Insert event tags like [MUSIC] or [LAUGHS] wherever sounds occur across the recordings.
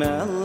melech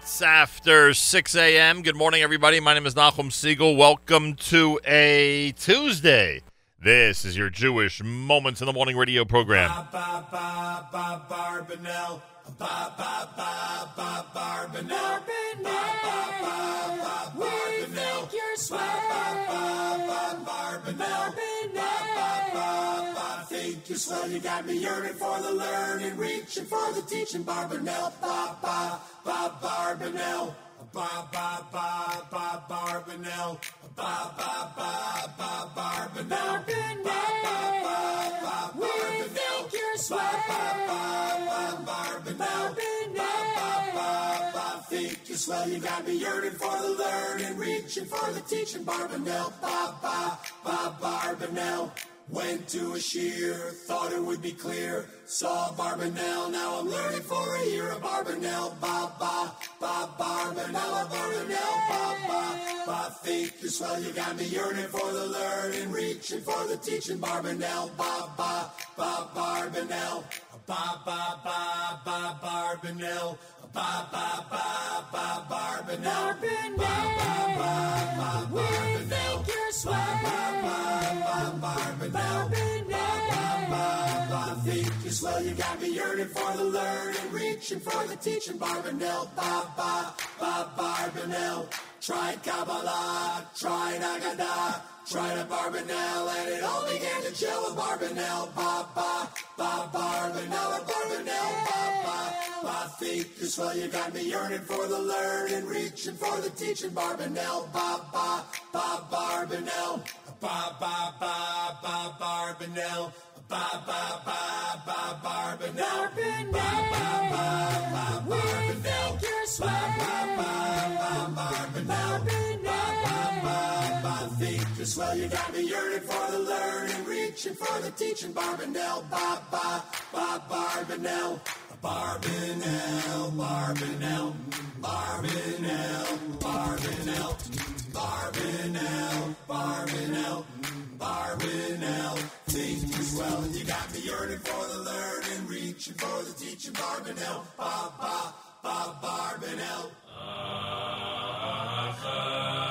Five minutes after 6 a.m. Good morning, everybody. My name is Nachum Siegel. Welcome to a Tuesday. This is your Jewish Moments in the Morning radio program. ba ba ba Barbanel. Ba ba ba ba Barbanel. We think you're swell. Barbanel. Ba, ba, ba, you're swell, you got me yearning for the learning, reaching for the teaching. Barbanel. Ba, ba, ba, Barbanel. Ba, ba, ba, ba, Barbanel. Ba, ba, ba, ba, Barbanel. Ba, ba, ba, ba, We Barbanel. think Ba, ba, ba, ba, Barbanel. Ba, ba, ba, ba, think you're swell. You got me yearning for the learning, reaching for the teaching. Barbanel. Ba, ba, ba, Barbanel. Went to a shiur, thought it would be clear. Saw Barbanel, now I'm learning for a year. A Barbanel, ba, ba, ba, Barbanel, a Barbanel, ba, ba, ba. Think you're swell, you got me yearning for the learning, reaching for the teaching. Barbanel, ba, ba, ba, Barbanel. Ba, ba, ba, ba, Barbanel. Ba, ba, ba, ba, Barbanel. Barbanel. Ba, ba, ba, ba, We think you're swell. Ba, ba ba ba Barbanel, ba ba think you're you got me yearning for the learning, reaching for the teaching. Barbanel, ba, ba, ba, Barbanel. Tried Kabbalah, tried Agadah, tried a Barbanel, and it all began to chill with Barbanel. Ba, ba, ba, Barbanel, Barbanel, ba, ba, ba. Think you're swell, you got me yearning for the learning, reaching for the teaching. Barbanel, ba, ba, ba, Barbanel. Ba, ba, ba, ba, Barbanel. Ba, ba, ba, ba, Barbanel. Barbanel. Ba, ba, ba, ba, We Barbanel. swell. Ba, ba, ba, Barbanel. Ba, ba, ba, ba, think you're swell. You got me yearning for the learning, reaching for the teaching. Barbanel. Ba, ba, ba, Barbanel. Barbanel, Barbanel, Barbanel, Barbanel, Barbanel, Barbanel, Barbanel. As well, and you got me yearning for the learning, reaching for the teaching. Barbanel, ba ba ba Barbanel. Hashem.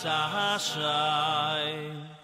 sha shai.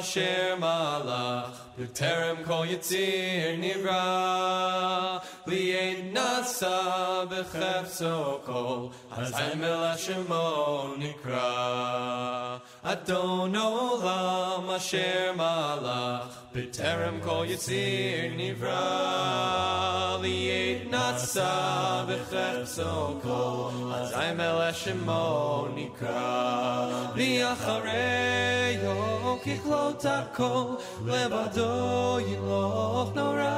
Asher malach B'terem kol yitzir nivra Li'ed nasa b'chefzo kol Hazayim el Hashemo nikra. Adon olam asher malach B'terem kol yitzir nivra Li'ed nasa b'chefzo kol Hazayim el Hashemo nikra V'achareyo kichlot hakol Levado yiloch nora.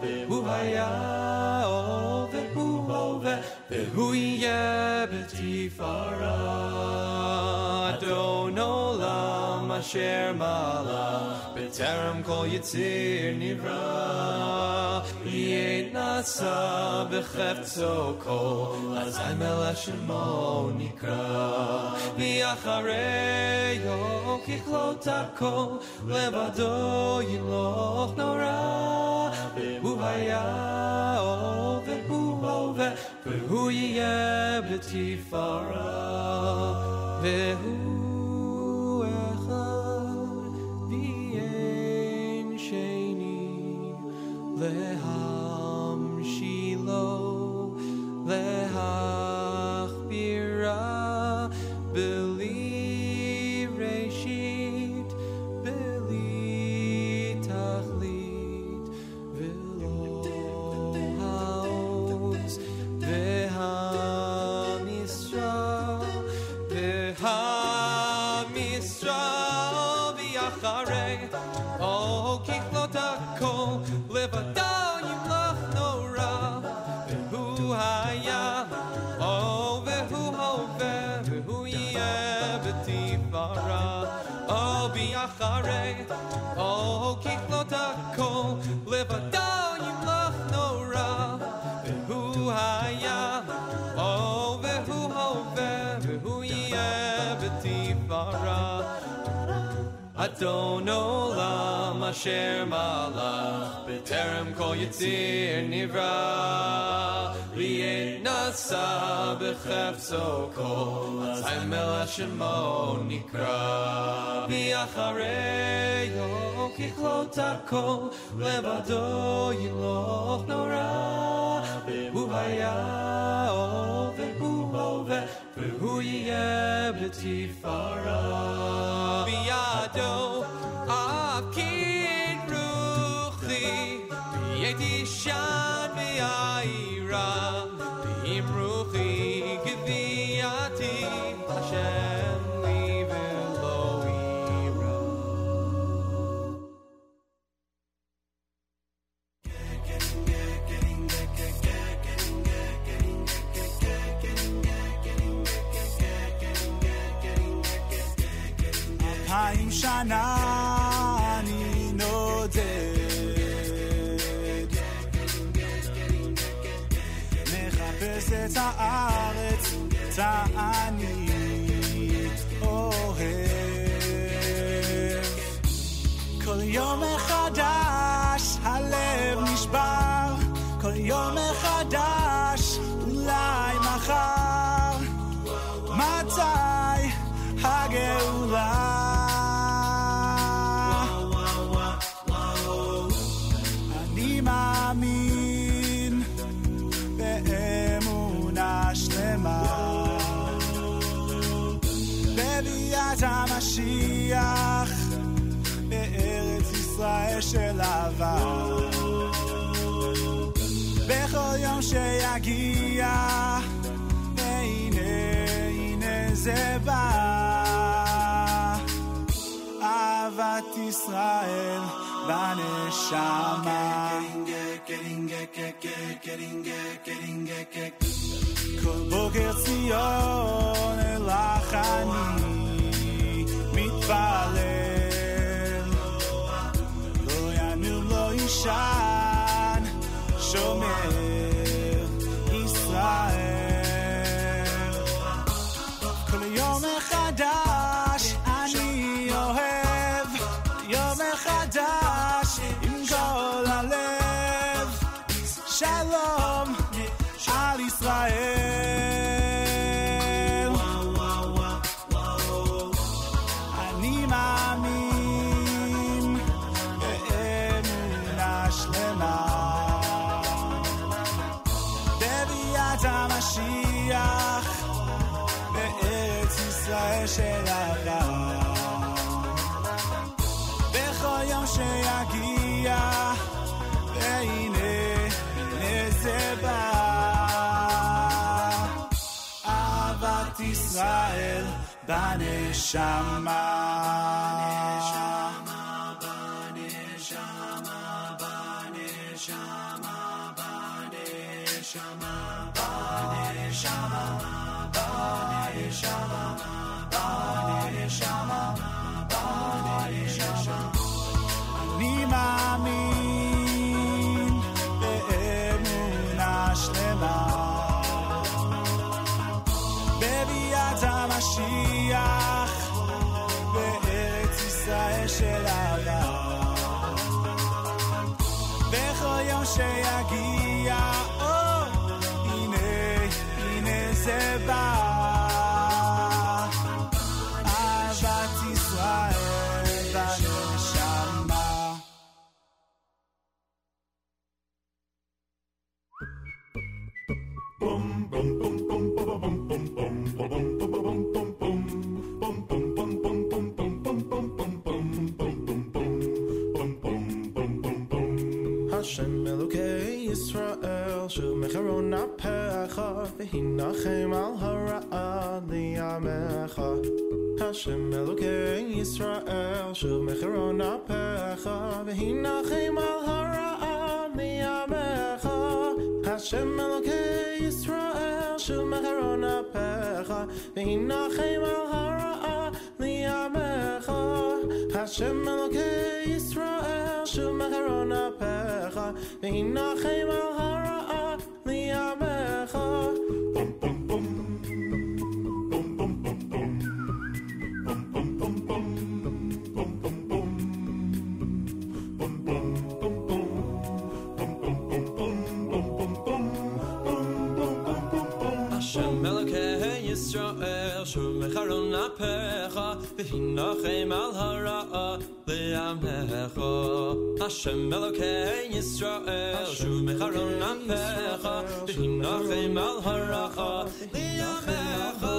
V'hu haya o v'hu hove V'hu yeh b'tifara asher malach B'terem kol yitzir nivra. Yeh nasa b'chefzo kol Azay melech shemo nikra. V'achareyo kichlot hakol Levado yiloch nora. V'hu haya v'hu hove V'hu Adon Olam Asher Malach B'terem Kol Yitzir Nivra Liet Nasa B'chefso Kol Azay Mel Hashemo Nikra. B'achareyo Kichlot HaKol Levado Yiloch Nora V'hu Haya V'hu Hove Yeh B'tifara B'yado אלפיים שנה אני נודד מחפש את הארץ, תעני אוהב כל יום מחדש הלב נשבר כל יום Israel Baneshama Kol boker Zion elach ani mitpalel Lo yamil lo yishan shomer Israel. Kol yom echadai Baneshama. Baneshama. Baneshama. Baneshama. cheia guia, oh, Inês, Inês é. Shu Mecharon Apecha V'hinachem al hara'a liyamecha Hashem Elokei Yisrael Shu Mecharon Apecha V'hinachem al hara'a liyamecha Hashem Elokei Yisrael Shu Mecharon Apecha V'hinachem al hara'a Shu Mecharon Apecha V'hinachem al hara'a liyamecha Hashem Elokei Yisrael Shomech Aron Apecha V'hinachem al hara'a Le'amecha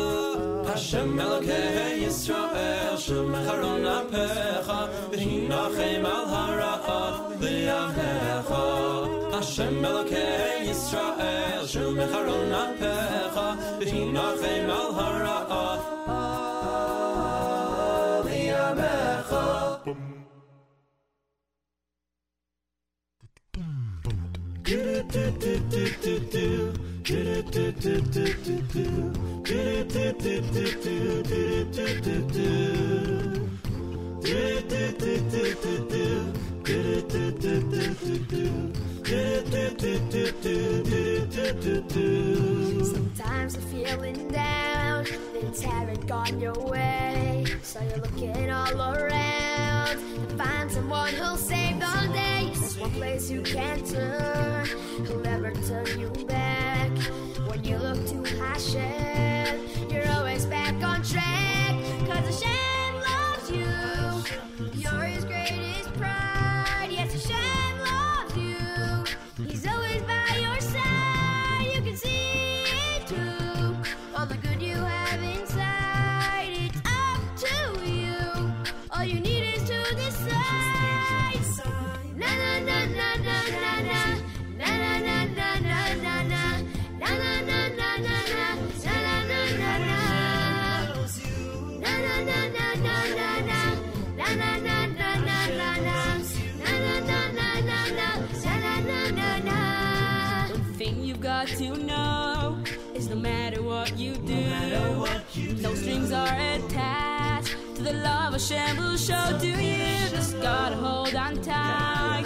Hashem Elokei Yisrael Shomech Aron Apecha V'hinachem al hara'a Le'amecha Hashem Elokei Yisrael Shomech Aron Apecha V'hinachem al hara'a. Yisrael Shomech Aron Apecha V'hinachem al hara'a Le'amecha Sometimes you're feeling down, things haven't gone your way. So you're looking all around to find someone who'll save the day. One place you can turn, who'll never turn you back. When you look to Hashem, you're always back on track. Cause Hashem loves you, you're his to know is no matter what you do, no strings are attached to the love Hashem will show to you. Just gotta hold on tight,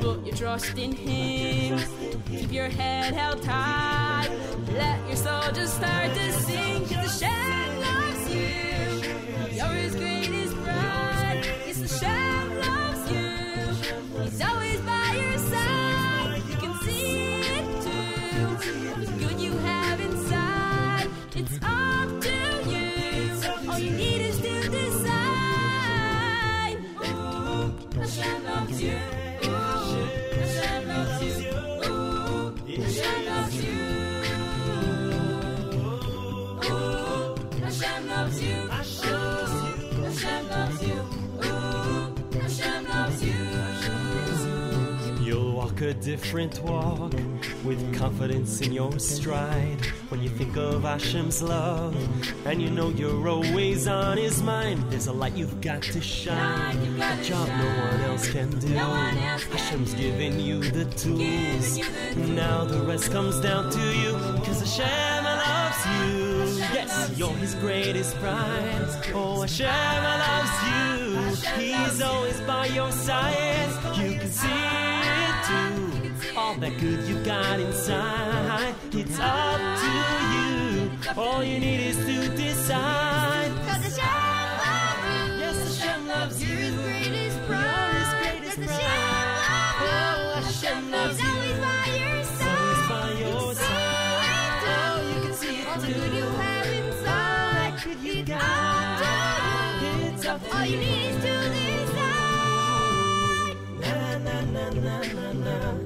put your trust in Him, keep your head held tight, let your soul just start to sing. 'Cause Hashem loves you, you're His greatest different walk with confidence in your stride when you think of Hashem's love and you know you're always on his mind. There's a light you've got to shine, a job no one else can do. No one else can Hashem's giving you the tools. you the tools. Now the rest comes down to you because Hashem loves you. Yes, you're his greatest pride. Oh, Hashem loves you. He's always by your side. You can see. All that good you got inside, it's up to you. All you need is to decide. Cause Hashem loves you. Yes, Hashem loves you. You're his greatest You're pride. his greatest Yes, pride. Oh, Hashem loves you. you. He's always by your side. Always by your side. Oh, you can see All it the good you too. have inside, good you it's got. up to you. It's up to All you need is to decide. Na na na na na na.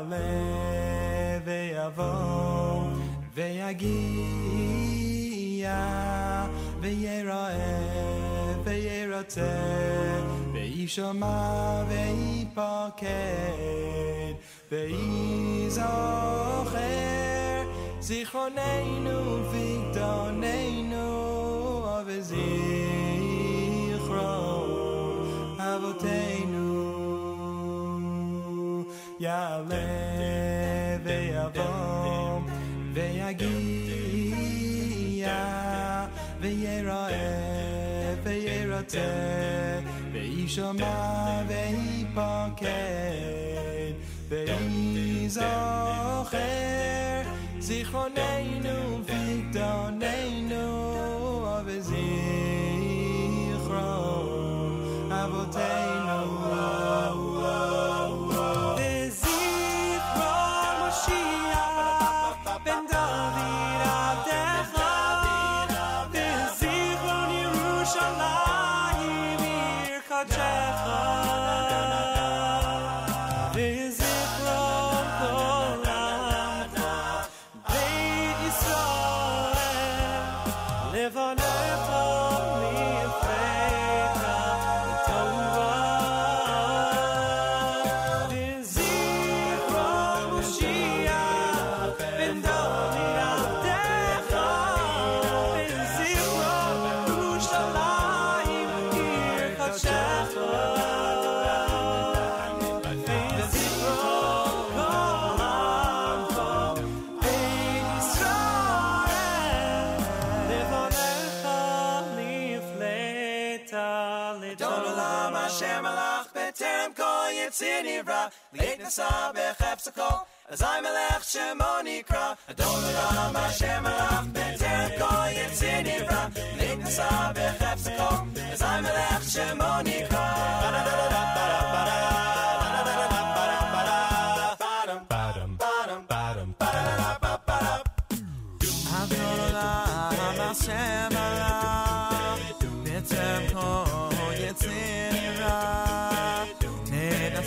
יעלה ויבוא ויגיע ויראה וירצה וישמע ויפקד ויזוכר זיכרוננו וגדוננו וזיכרון אבותינו Yahweh, Ve'avom, Ve'agia, Ve'eroeh, Ve'eroteh, Ve'ishoma, Ve'ipokeh, Ve'izocher, Zichroneinu, Viktoneinu, Ve'zichron, Avoteinu, נברא לעת נשא בחפצו אזי מלך שמו נקרא אדון עולם השם מלך בטרם כל יציר נברא לעת נשא בחפצו אזי מלך שמו נקרא אדון עולם השם מלך בטרם כל יציר נברא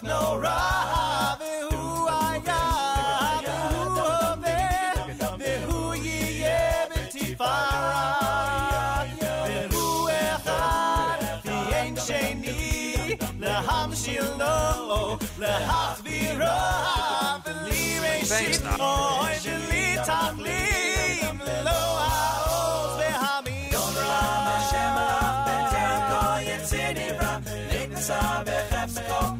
yimloch nora V'hu haya v'hu oveh V'hu yiyeh b'tifara V'hu echad v'yein sheni Lehamshil lo Lehachvira V'li reshit Oy v'li tachlim Lo ha'oz v'hamim Adon Olam Hashem Alach b'terem kol yitzir nivra Leit nasa b'chefzeko Azai melech shemo nivra Adon Olam Hashem Alach b'terem kol yitzir nivra Leit nasa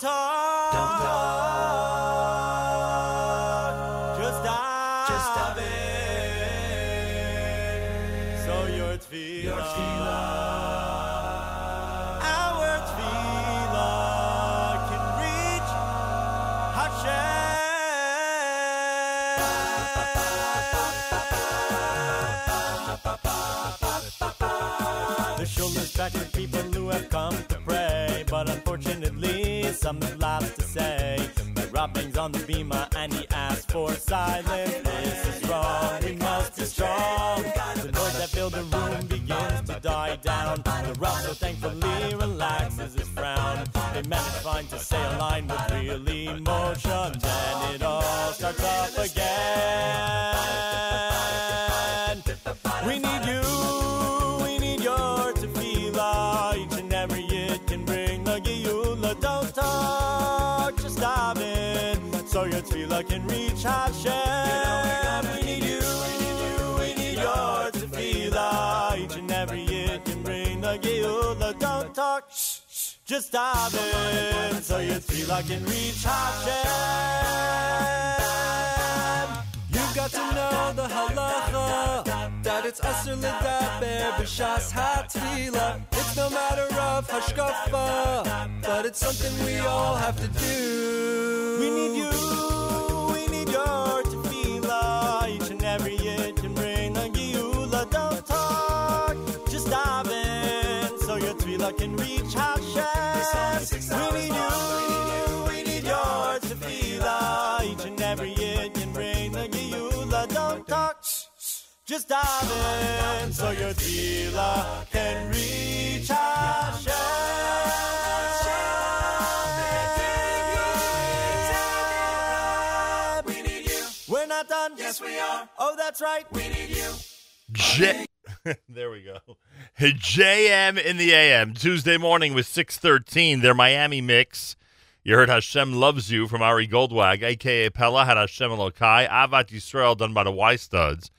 Geulah. Unfortunately, some lots to say. The rappings on the bima, and he asked for silence. This is wrong. We must be strong. The noise that filled the room begins to die down. The so thankfully relaxes his frown. They manage fine to say a line with real emotion. Then it all starts up again. We need you, reach Hashem. We need you, we need you, we need your tefillah. Each and every year can bring the Geula. Don't talk, shh, shh, just dive in so your tefillah can reach Hashem. You got to know the halacha that it's asur ledaber b'shas hatfila. It's no matter of hashkafa, but it's something we all have to do. We need you, your tefillah. Each and every year can bring a geula. Don't talk, just dive in, so your tefillah can reach Hashem. We need you, we need your tefillah. Each and every year can bring the geula. Don't talk. Just dive in so your tefillah can reach Hashem. Yes, we are. Oh, that's right. We need you. J- [LAUGHS] there we go. JM in the AM Tuesday morning with 613. Their Miami mix. You heard Hashem loves you from Ari Goldwag, aka Pella had Hashem Elokai. Avat Yisrael done by the Y Studs.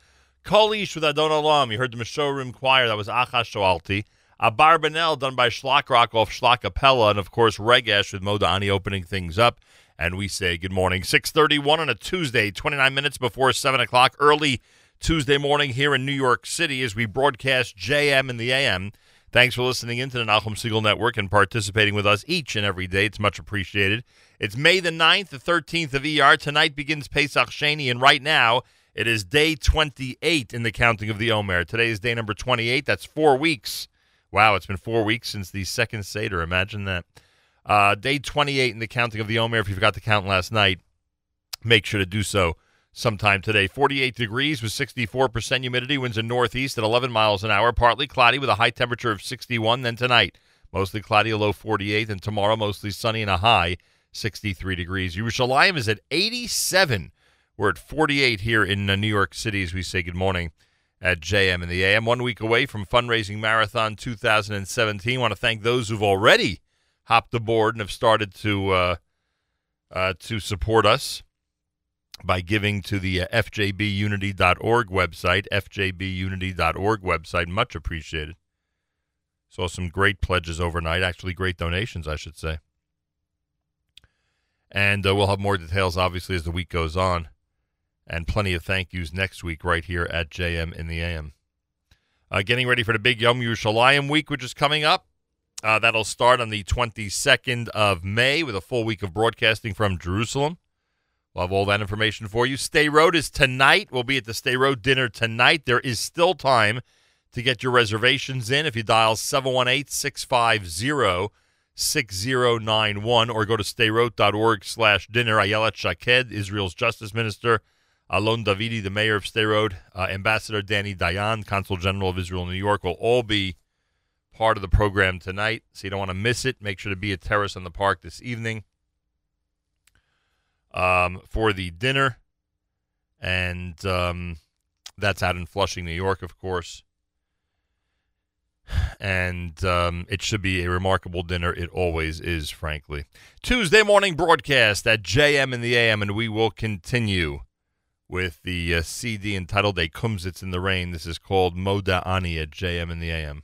Kolish with Adon Olam. You heard the Meshorerim Choir. That was Achash Shoalti. Abar Benel done by Shlock Rock off Shlak Capella. And of course, Regesh with Moda Ani opening things up. And we say good morning. 631 on a Tuesday, 29 minutes before 7 o'clock. Early Tuesday morning here in New York City as we broadcast JM in the AM. Thanks for listening into the Nachum Segal Network and participating with us each and every day. It's much appreciated. It's May the 9th, the 13th of ER. Tonight begins Pesach Sheni, and right now it is day 28 in the counting of the Omer. Today is day number 28. That's four weeks. Wow, it's been four weeks since the second Seder. Imagine that. Uh, day 28 in the counting of the Omer. If you forgot to count last night, make sure to do so sometime today. 48 degrees with 64% humidity, winds in northeast at 11 miles an hour, partly cloudy with a high temperature of 61. Then tonight, mostly cloudy, a low 48, and tomorrow mostly sunny and a high 63 degrees. Yerushalayim is at 87. We're at 48 here in New York City as we say good morning at JM in the AM. One week away from Fundraising Marathon 2017. want to thank those who've already hopped aboard and have started to uh, uh, to support us by giving to the uh, fjbunity.org website, fjbunity.org website. Much appreciated. Saw some great pledges overnight, actually great donations, I should say. And uh, we'll have more details, obviously, as the week goes on, and plenty of thank yous next week right here at JM in the AM. Uh, getting ready for the big Yom Yerushalayim week, which is coming up. Uh, that'll start on the 22nd of May with a full week of broadcasting from Jerusalem. We'll have all that information for you. Sderot is tonight. We'll be at the Sderot dinner tonight. There is still time to get your reservations in if you dial 718 650 6091 or go to stayroad.org slash dinner. Ayelet Shaked, Israel's Justice Minister, Alon Davidi, the mayor of Sderot, uh, Ambassador Danny Dayan, Consul General of Israel in New York, will all be part of the program tonight. So you don't want to miss it. Make sure to be at Terrace on the Park this evening um, for the dinner. And um, that's out in Flushing, New York, of course. And um, it should be a remarkable dinner. It always is, frankly. Tuesday morning broadcast at JM in the AM, and we will continue with the uh, CD entitled A Kumsitz in the Rain. This is called Moda Ani at JM in the AM.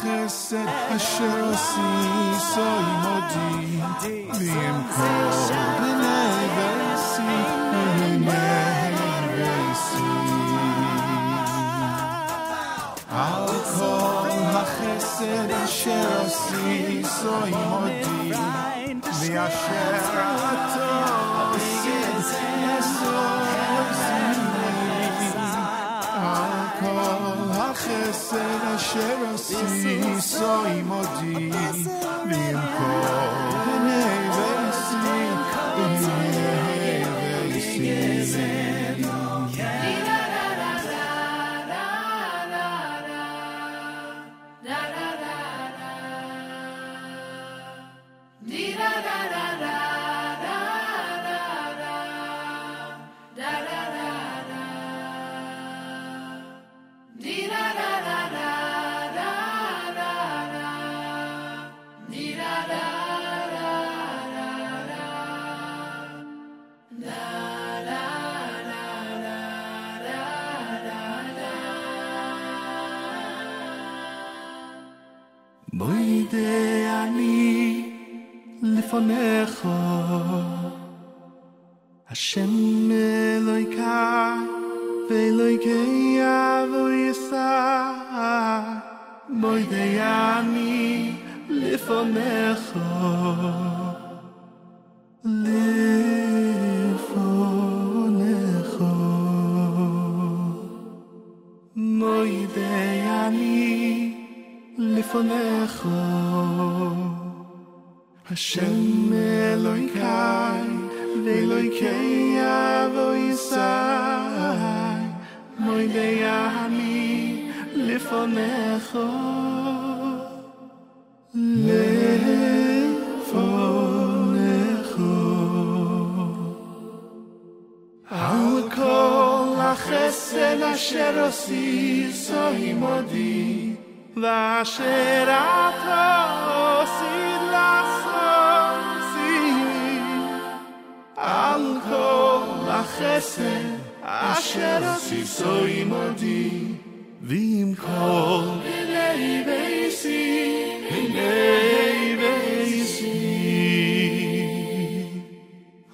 החסד אשר עשית עמדי, ועם כל בני ביתי, בני ביתי. על כל החסד אשר עשית עמדי, ואשר אתה כל החסד אשר עשית עמדי, ועם כל meh Hashem Eloika shme loy Yisa feel like i have a yesa boy ami אני לפניך השם אלוהיקי ואלוהיקי אבו יסי מוידע אני לפניך לפניך על כל החסד אשר עשית עמדי ואשר אתה עשית לעשותי על כל החסד אשר עשית עמדי ועם כל בני ביתי בני ביתי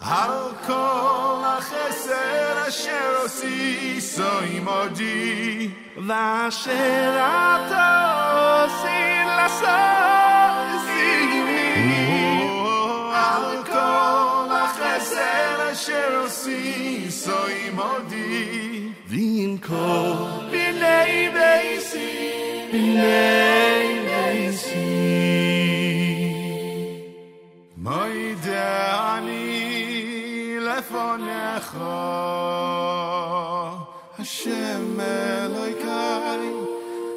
על כל החסד אשר עשית עמדי ואשר אתה עושה לסוף סיני על כל החסר אשר עושים סוי מודי. ועם כל בני בייסי בני בייסי מוי דעני לפונך.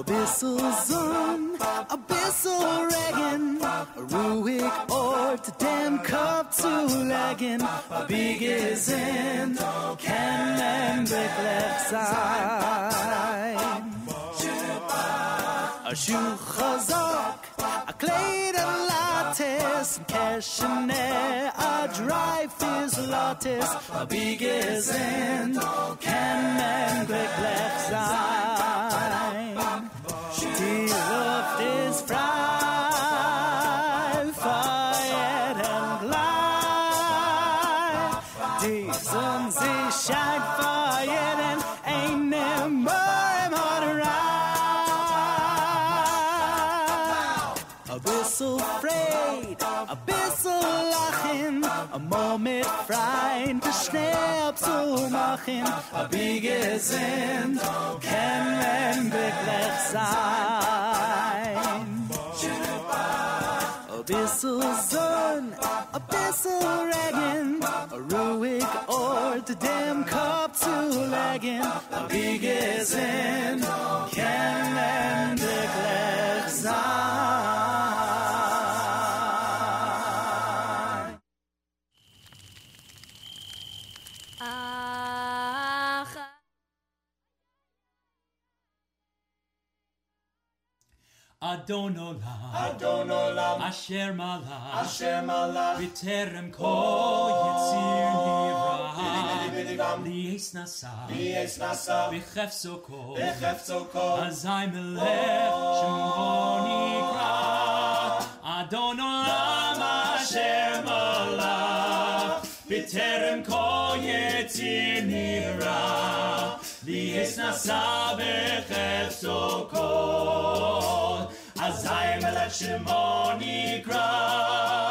Abyssal abyssal reggae, Ruick or to damn cup to lagging, a big is in, can and black left side. A shoe chazak, a clay and lattice, cash and air, a dry fizz lattice. a big is in, can and black left side. Luft ist frei, einmal mit Freien geschnäbt zu machen, a wie gesinnt, können glücklich sein. A bissel Sonn, a bissel Regen, a ruhig Ort, dem Kopf zu legen, a wie gesinnt, können glücklich sein. Adon olam, Asher malach, Asher malach, B'terem oh. kol yitzir nivra, Lies nasa, Lies nasa, B'chefso kol, B'chefso kol, Azai melech oh. shemo nikra, Adonolah, Asher malach, B'terem kol yitzir nivra, Lies nasa, B'chefso kol, אזי מלך שמו נקרא.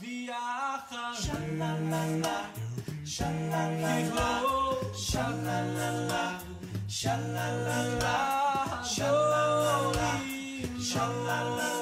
ויחד שללה, שללה, שללה, שללה, שללה, שללה,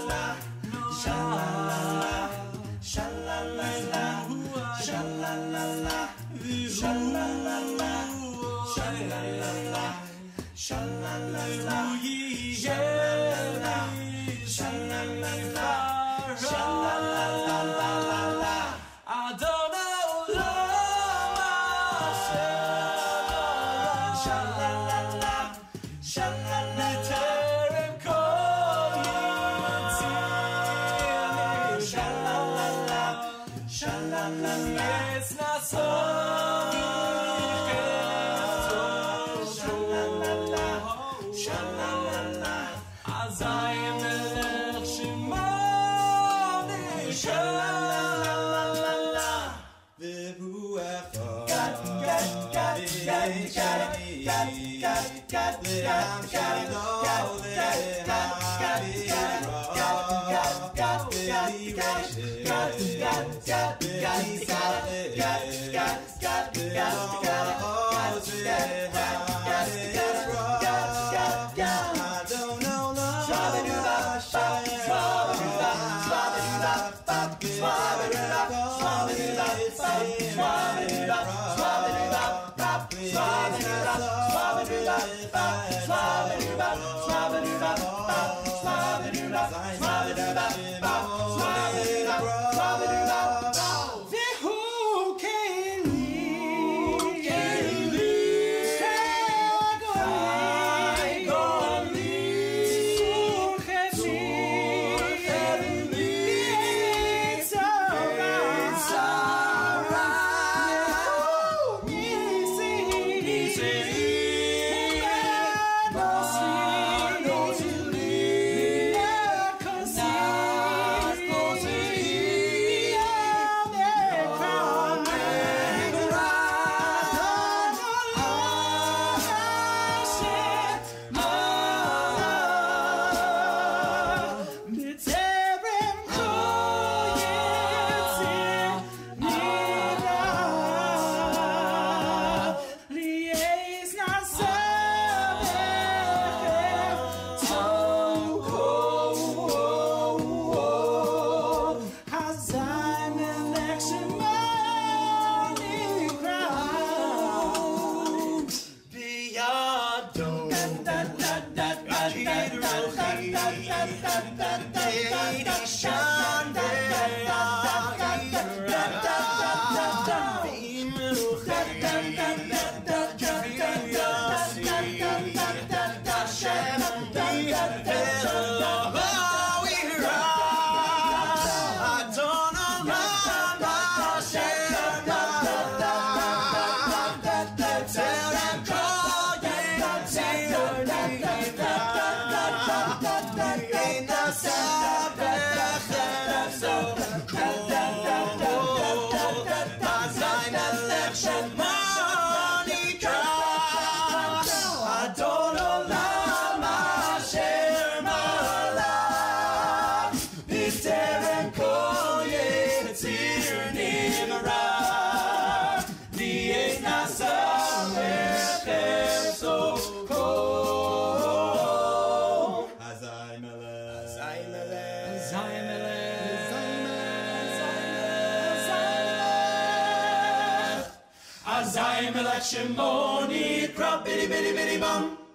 Bitty Bitty Bitty Bum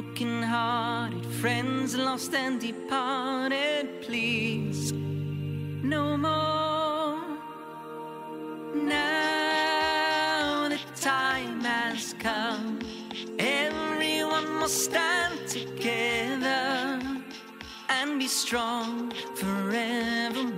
broken-hearted friends lost and departed please. No more. Now the time has come. Everyone must stand together and be strong forevermore.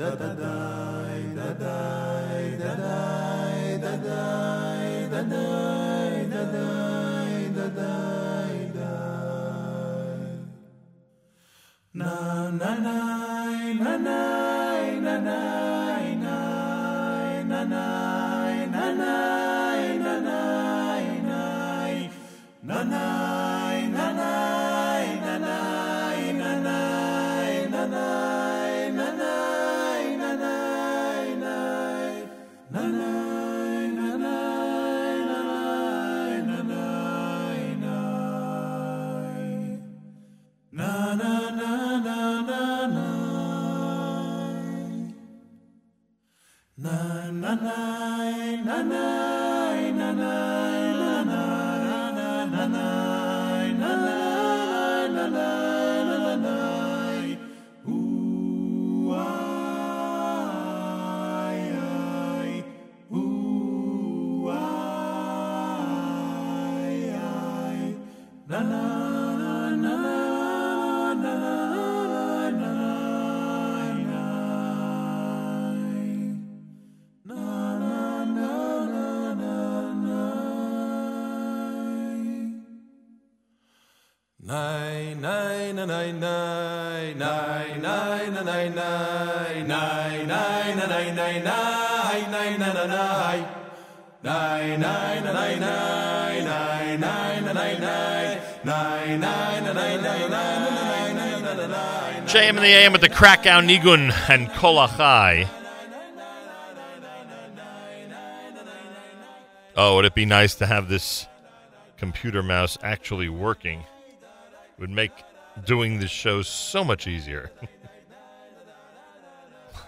da da die da die da die da die da die da die da die da die na na na na na na na na na na na na JM in the AM with the Krakow Nigun and Kolachai. Oh, would it be nice to have this computer mouse actually working? It would make doing this show so much easier. [LAUGHS]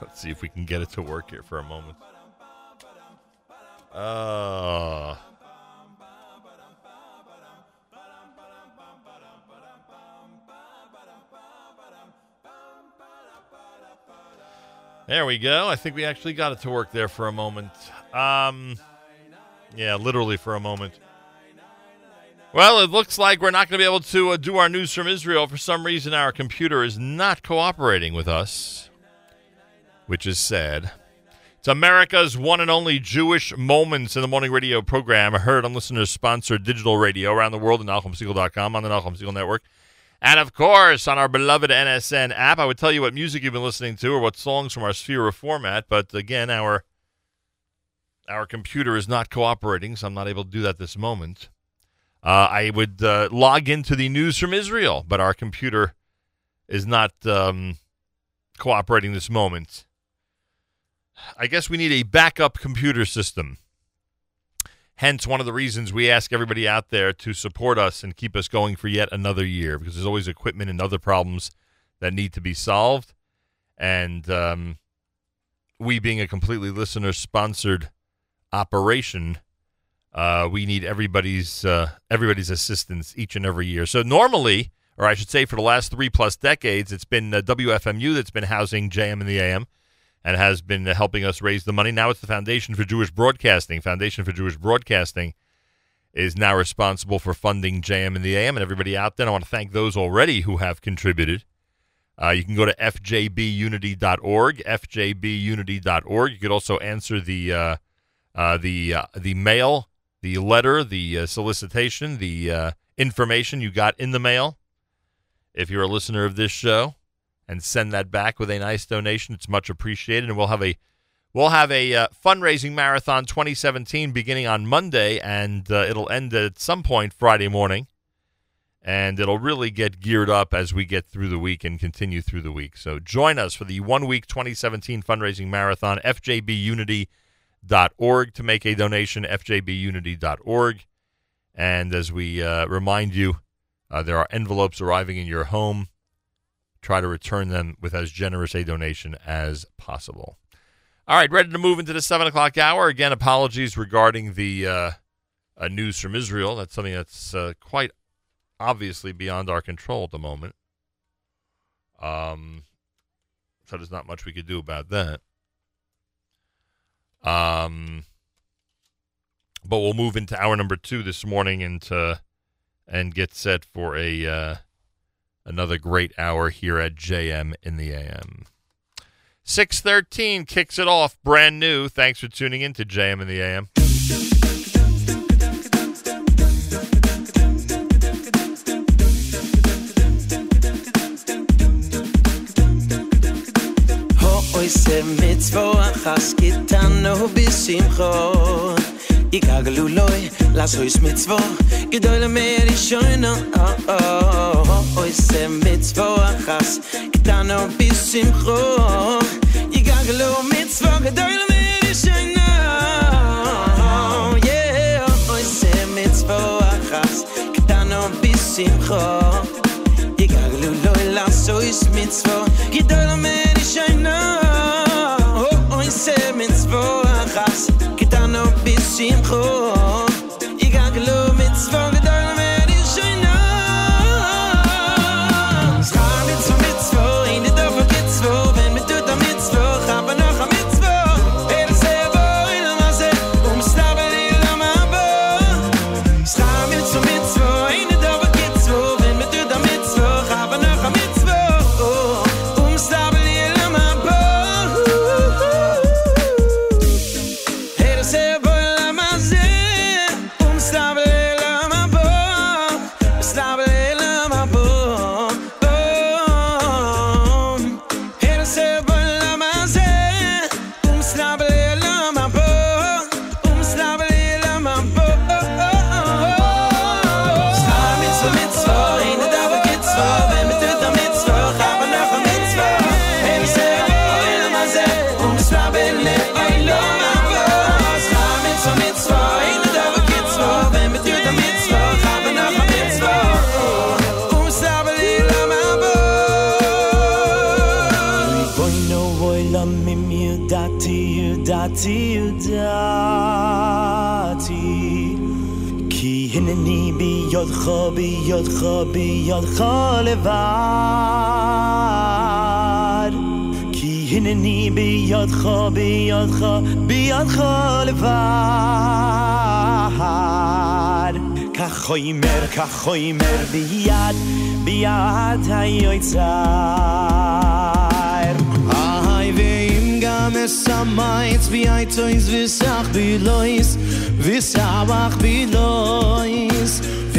Let's see if we can get it to work here for a moment. Oh. There we go. I think we actually got it to work there for a moment. Um, yeah, literally for a moment. Well, it looks like we're not going to be able to uh, do our news from Israel. For some reason, our computer is not cooperating with us, which is sad. It's America's one and only Jewish Moments in the Morning radio program, heard on listeners sponsored digital radio around the world at NachumSegal.com on the Nachum Segal Network. And of course, on our beloved NSN app, I would tell you what music you've been listening to or what songs from our sphere of format. But again, our our computer is not cooperating, so I'm not able to do that this moment. Uh, I would uh, log into the news from Israel, but our computer is not um, cooperating this moment. I guess we need a backup computer system. Hence, one of the reasons we ask everybody out there to support us and keep us going for yet another year, because there's always equipment and other problems that need to be solved. And um, we, being a completely listener sponsored operation, uh, we need everybody's uh, everybody's assistance each and every year. So normally, or I should say, for the last three plus decades, it's been uh, WFMU that's been housing JM and the AM and has been helping us raise the money. Now it's the Foundation for Jewish Broadcasting. Foundation for Jewish Broadcasting is now responsible for funding JM in the AM and everybody out there. I want to thank those already who have contributed. Uh, you can go to fjbunity.org, fjbunity.org. You could also answer the uh, uh, the uh, the mail, the letter, the uh, solicitation, the uh, information you got in the mail. If you're a listener of this show, and send that back with a nice donation, it's much appreciated. And we'll have a we'll have a uh, fundraising marathon 2017 beginning on Monday, and uh, it'll end at some point Friday morning. And it'll really get geared up as we get through the week and continue through the week. So join us for the one week 2017 fundraising marathon, fjbunity.org to make a donation, fjbunity.org. And as we uh, remind you, uh, there are envelopes arriving in your home try to return them with as generous a donation as possible. All right, ready to move into the seven o'clock hour. Again, apologies regarding the uh, uh, news from Israel. That's something that's uh, quite obviously beyond our control at the moment. Um, so there's not much we could do about that. Um, but we'll move into hour number two this morning and uh, and get set for a uh, another great hour here at JM in the AM. Six thirteen kicks it off, brand new. Thanks for tuning in to JM in the AM. Ikaglu loy, la so is mit zwo, gedoyle mer is shoyn oh oh oh oh oh is mit zwo achs, gedan a bisim kho, ikaglu mit zwo gedoyle mer is shoyn oh yeah oh is mit zwo achs, gedan a bisim kho, ikaglu loy la so is mit zwo, gedoyle mer is shoyn simchot yad khabi yad khabi yad khalvar ki hene ni bi yad khabi yad khabi yad khalvar ka khoy mer ka khoy mer bi yad bi yad hayoy tsa Samaitz bi aitzoiz vissach bi bi lois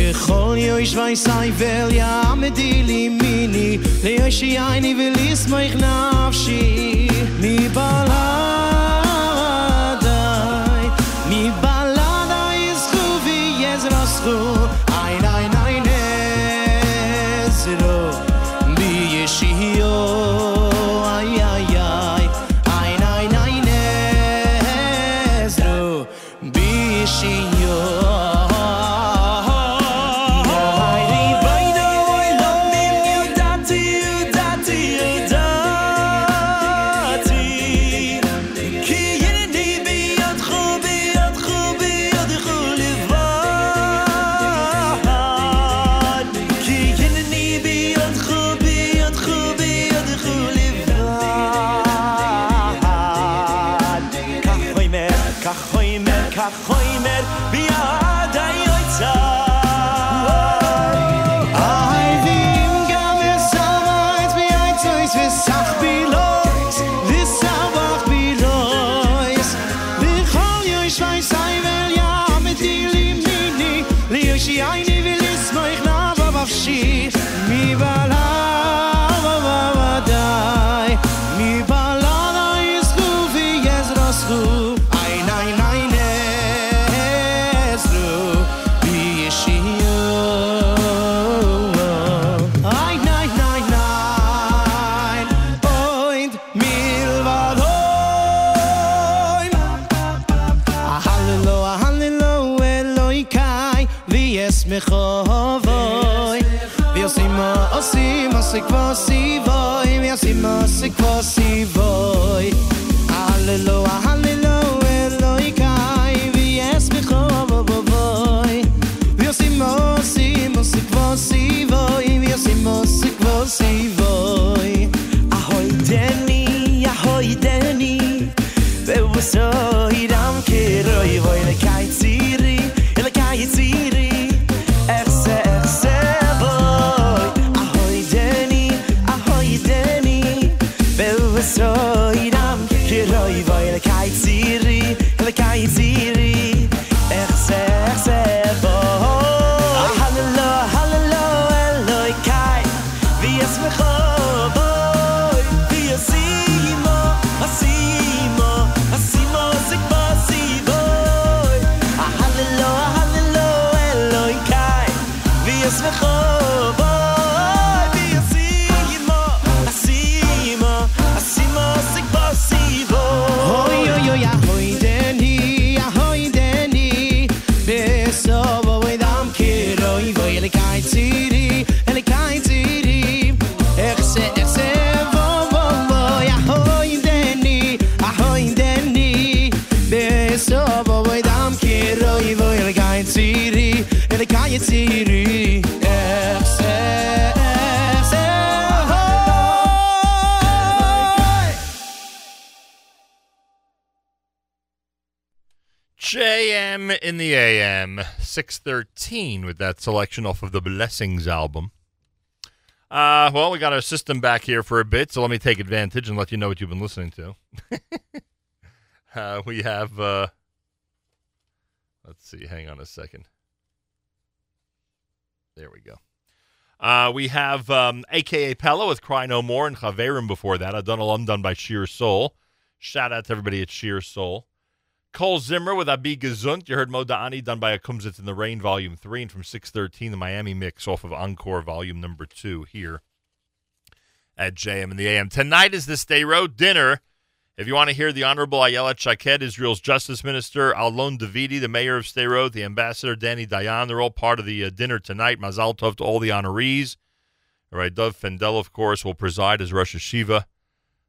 Bechol yo ish vay sai vel ya medili mini, le yo shi ayni velis nafshi, Echse, echse, hoy. JM in the AM, 613 with that selection off of the Blessings album. Uh, well, we got our system back here for a bit, so let me take advantage and let you know what you've been listening to. [LAUGHS] uh, we have, uh, let's see, hang on a second. There we go. Uh, we have um, AKA Pella with Cry No More and Chaverim before that. I've done a done by Shir Soul. Shout out to everybody at Shir Soul. Kol Zimra with Abi Gesund. You heard Moda'ani done by Akumzitz in the Rain, Volume 3, and from 613, the Miami Mix off of Encore, Volume Number 2, here at JM in the AM. Tonight is the Sderot dinner. If you want to hear the Honorable Ayelet Shaked, Israel's Justice Minister, Alon Davidi, the Mayor of Sderot, the Ambassador Danny Dayan, they're all part of the uh, dinner tonight. Mazal Tov to all the honorees. All right, Dov Fendel, of course, will preside as Rosh Yeshiva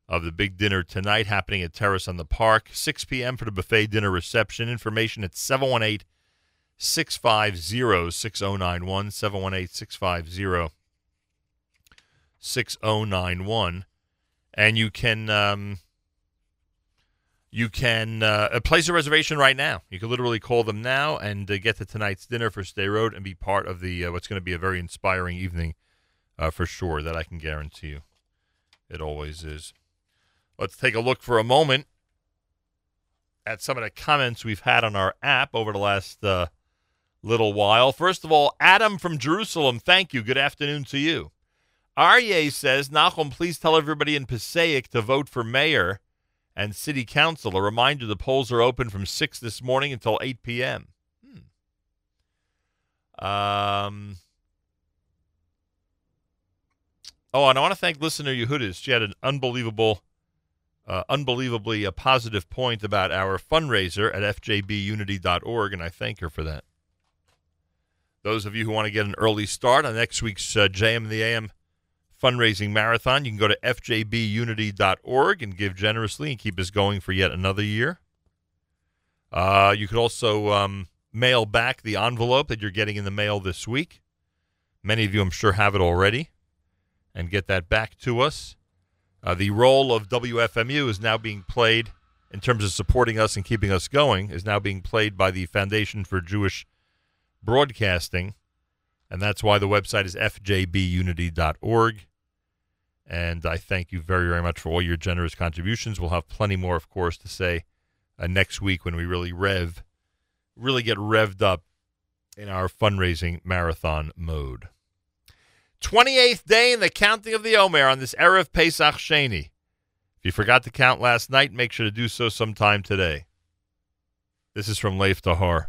of the big dinner tonight happening at Terrace on the Park. 6 p.m. for the buffet dinner reception. Information at 718 650 6091. 718 650 6091. And you can. Um, you can uh, place a reservation right now. You can literally call them now and uh, get to tonight's dinner for Sderot and be part of the uh, what's going to be a very inspiring evening uh, for sure. That I can guarantee you. It always is. Let's take a look for a moment at some of the comments we've had on our app over the last uh, little while. First of all, Adam from Jerusalem, thank you. Good afternoon to you. Arye says, Nachum, please tell everybody in Passaic to vote for mayor and city council. A reminder the polls are open from 6 this morning until 8 p.m. Hmm. Um, oh, and I want to thank listener Yehudis. She had an unbelievable uh, unbelievably a positive point about our fundraiser at fjbunity.org, and I thank her for that. Those of you who want to get an early start on next week's uh, JM the AM fundraising marathon, you can go to fjbunity.org and give generously and keep us going for yet another year. Uh, you could also um, mail back the envelope that you're getting in the mail this week. Many of you, I'm sure, have it already, and get that back to us. Uh, the role of WFMU is now being played in terms of supporting us and keeping us going is now being played by the Foundation for Jewish Broadcasting, and that's why the website is fjbunity.org. And I thank you very, very much for all your generous contributions. We'll have plenty more, of course, to say uh, next week when we really rev, really get revved up in our fundraising marathon mode. 28th day in the counting of the Omer on this Erev Pesach Sheni. If you forgot to count last night, make sure to do so sometime today. This is from Leif Tahar.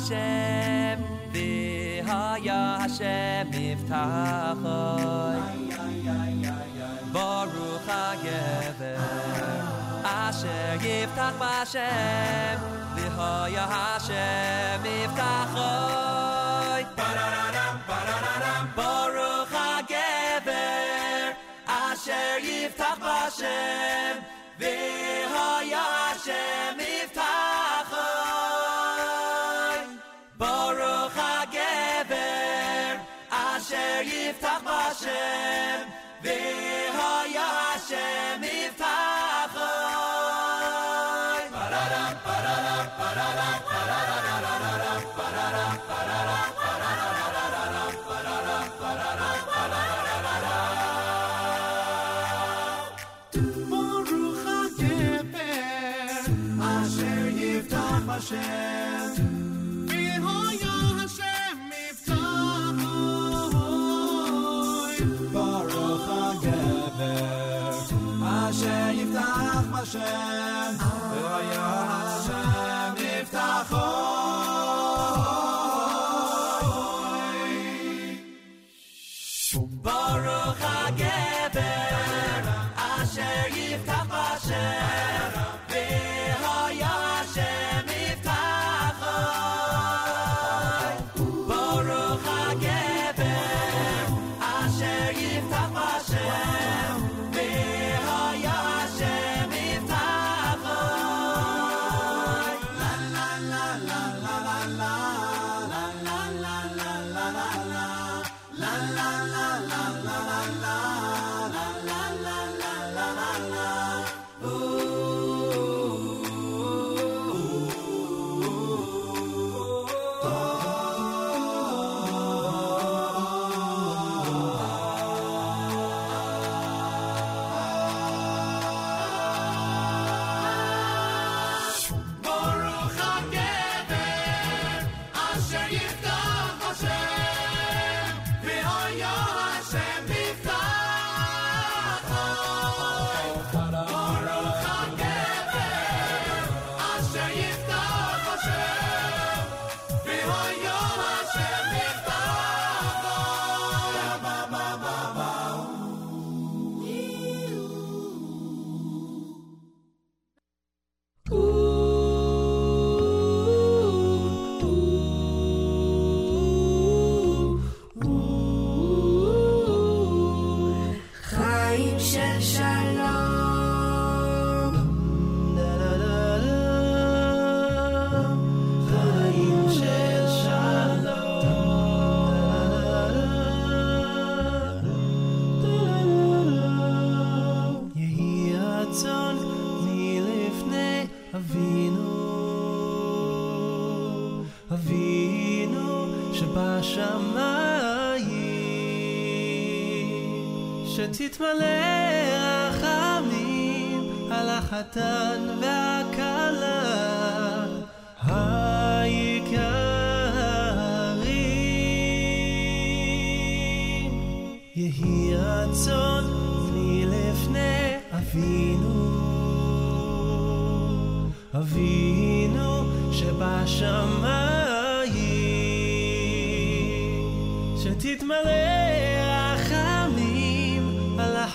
Hashem Vi ha ya Hashem Miftachoy. Baruch ha-gever Asher yiftach ba-shem Vihoya ha-shem Miftachoy. Ba-ra-ra-ram, ba-ra-ra-ram. Baruch ha-gever Asher yiftach ba-shem Vihoya ha-shem gibt ach ba shem proszę.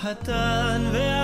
קטן ו...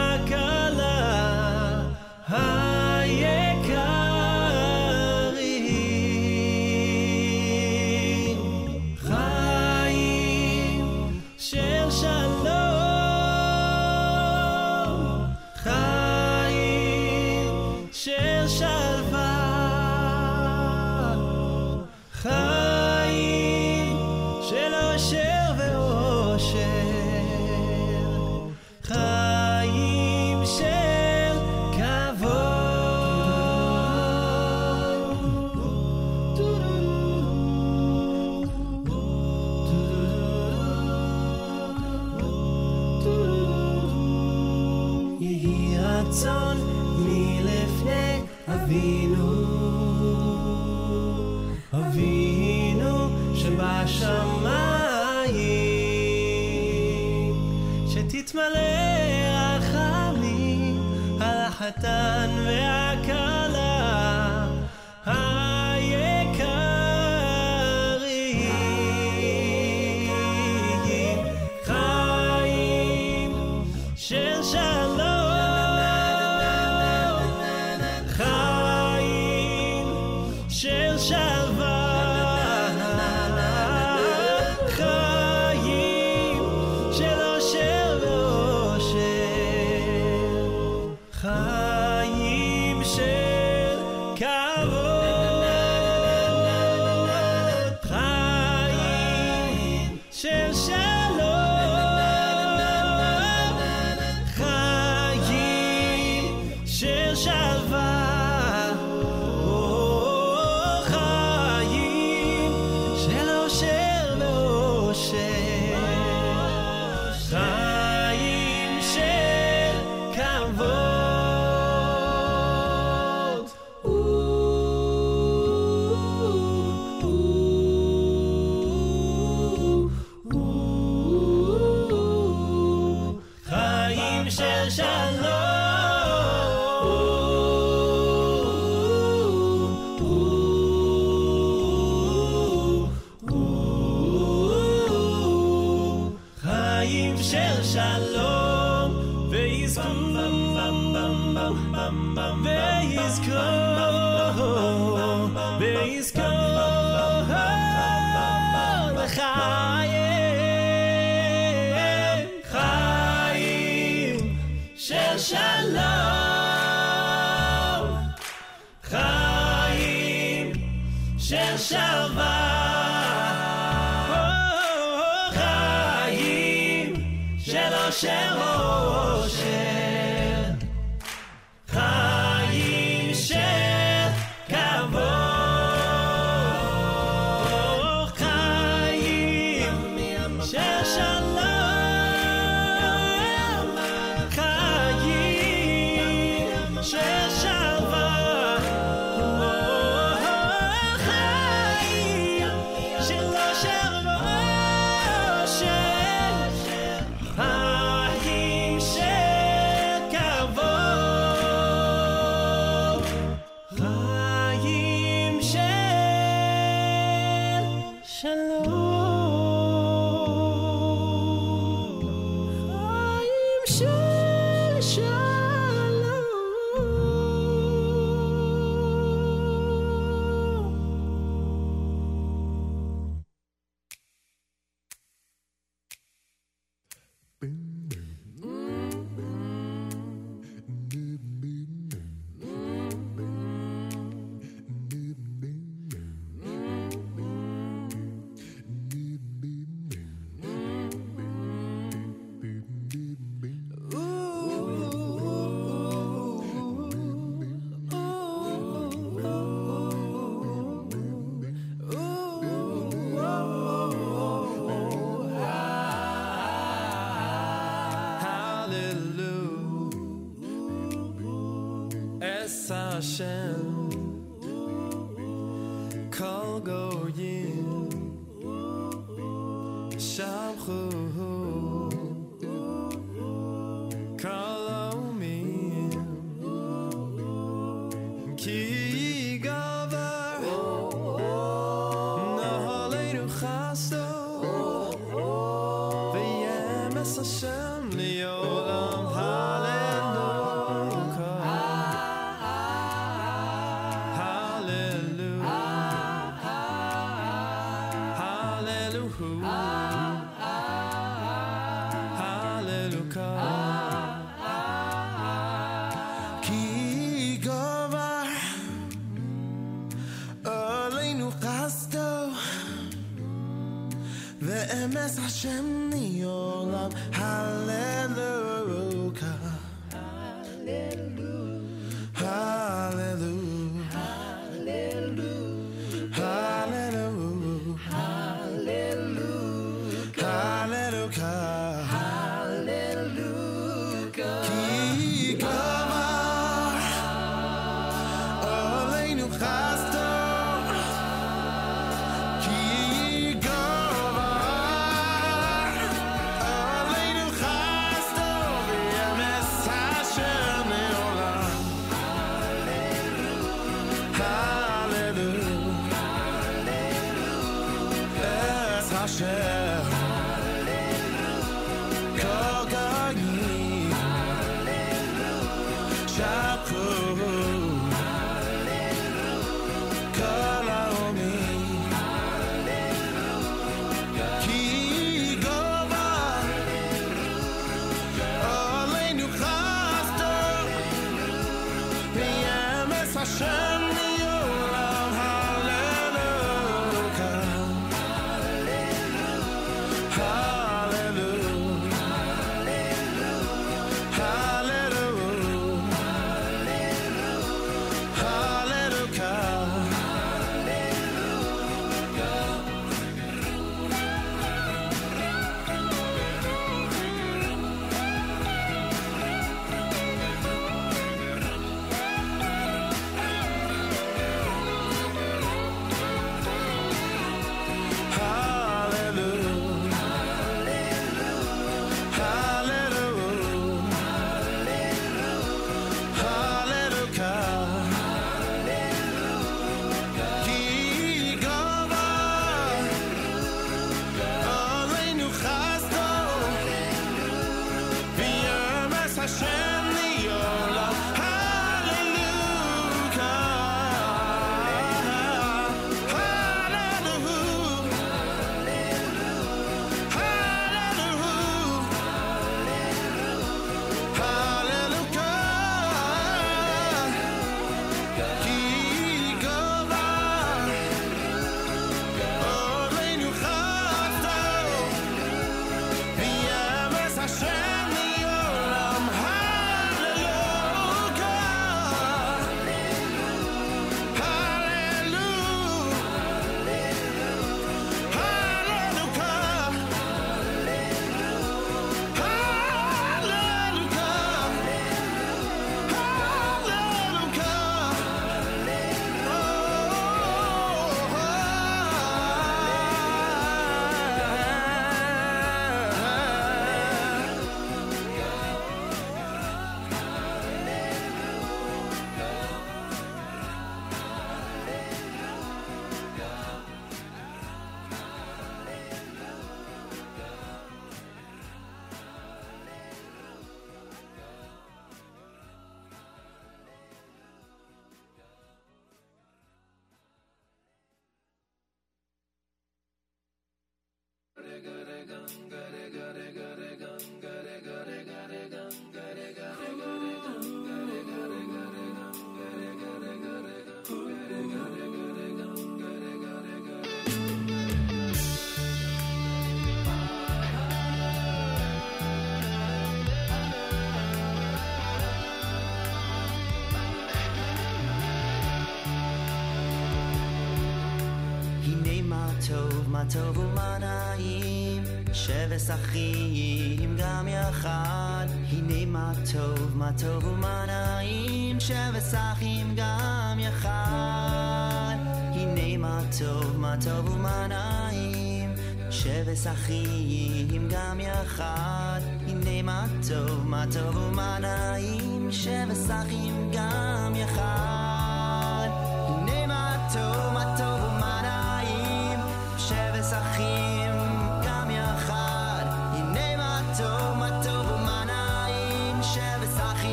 טוב ומה נעים, שבס אחים גם יחד. הנה מה טוב, מה טוב ומה נעים, שבס אחים גם יחד. הנה מה טוב, מה טוב ומה נעים, שבס אחים גם יחד. הנה מה טוב, מה טוב ומה נעים, שבס אחים גם יחד. הנה מה טוב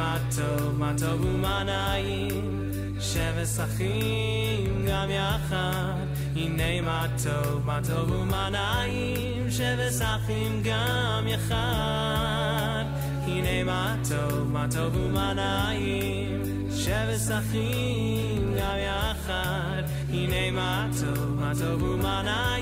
מה טוב, מה טוב ומה נעים, שבס אחים גם יחד. הנה מה טוב, מה טוב ומה נעים, שבס אחים גם יחד. הנה מה טוב, מה טוב ומה נעים, שבס אחים גם יחד. הנה מה טוב, מה טוב ומה נעים,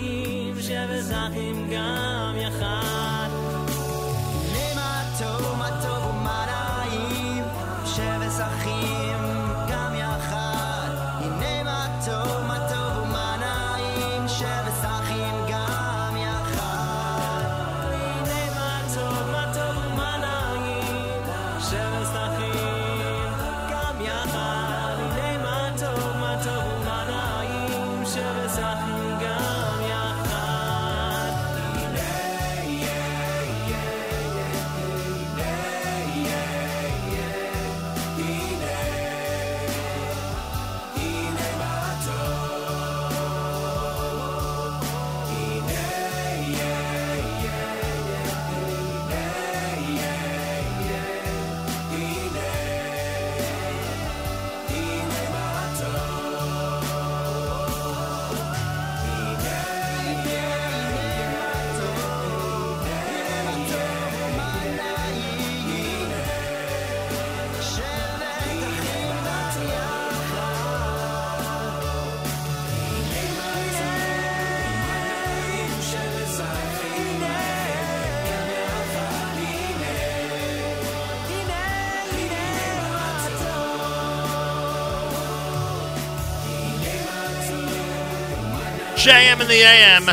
JM in the AM.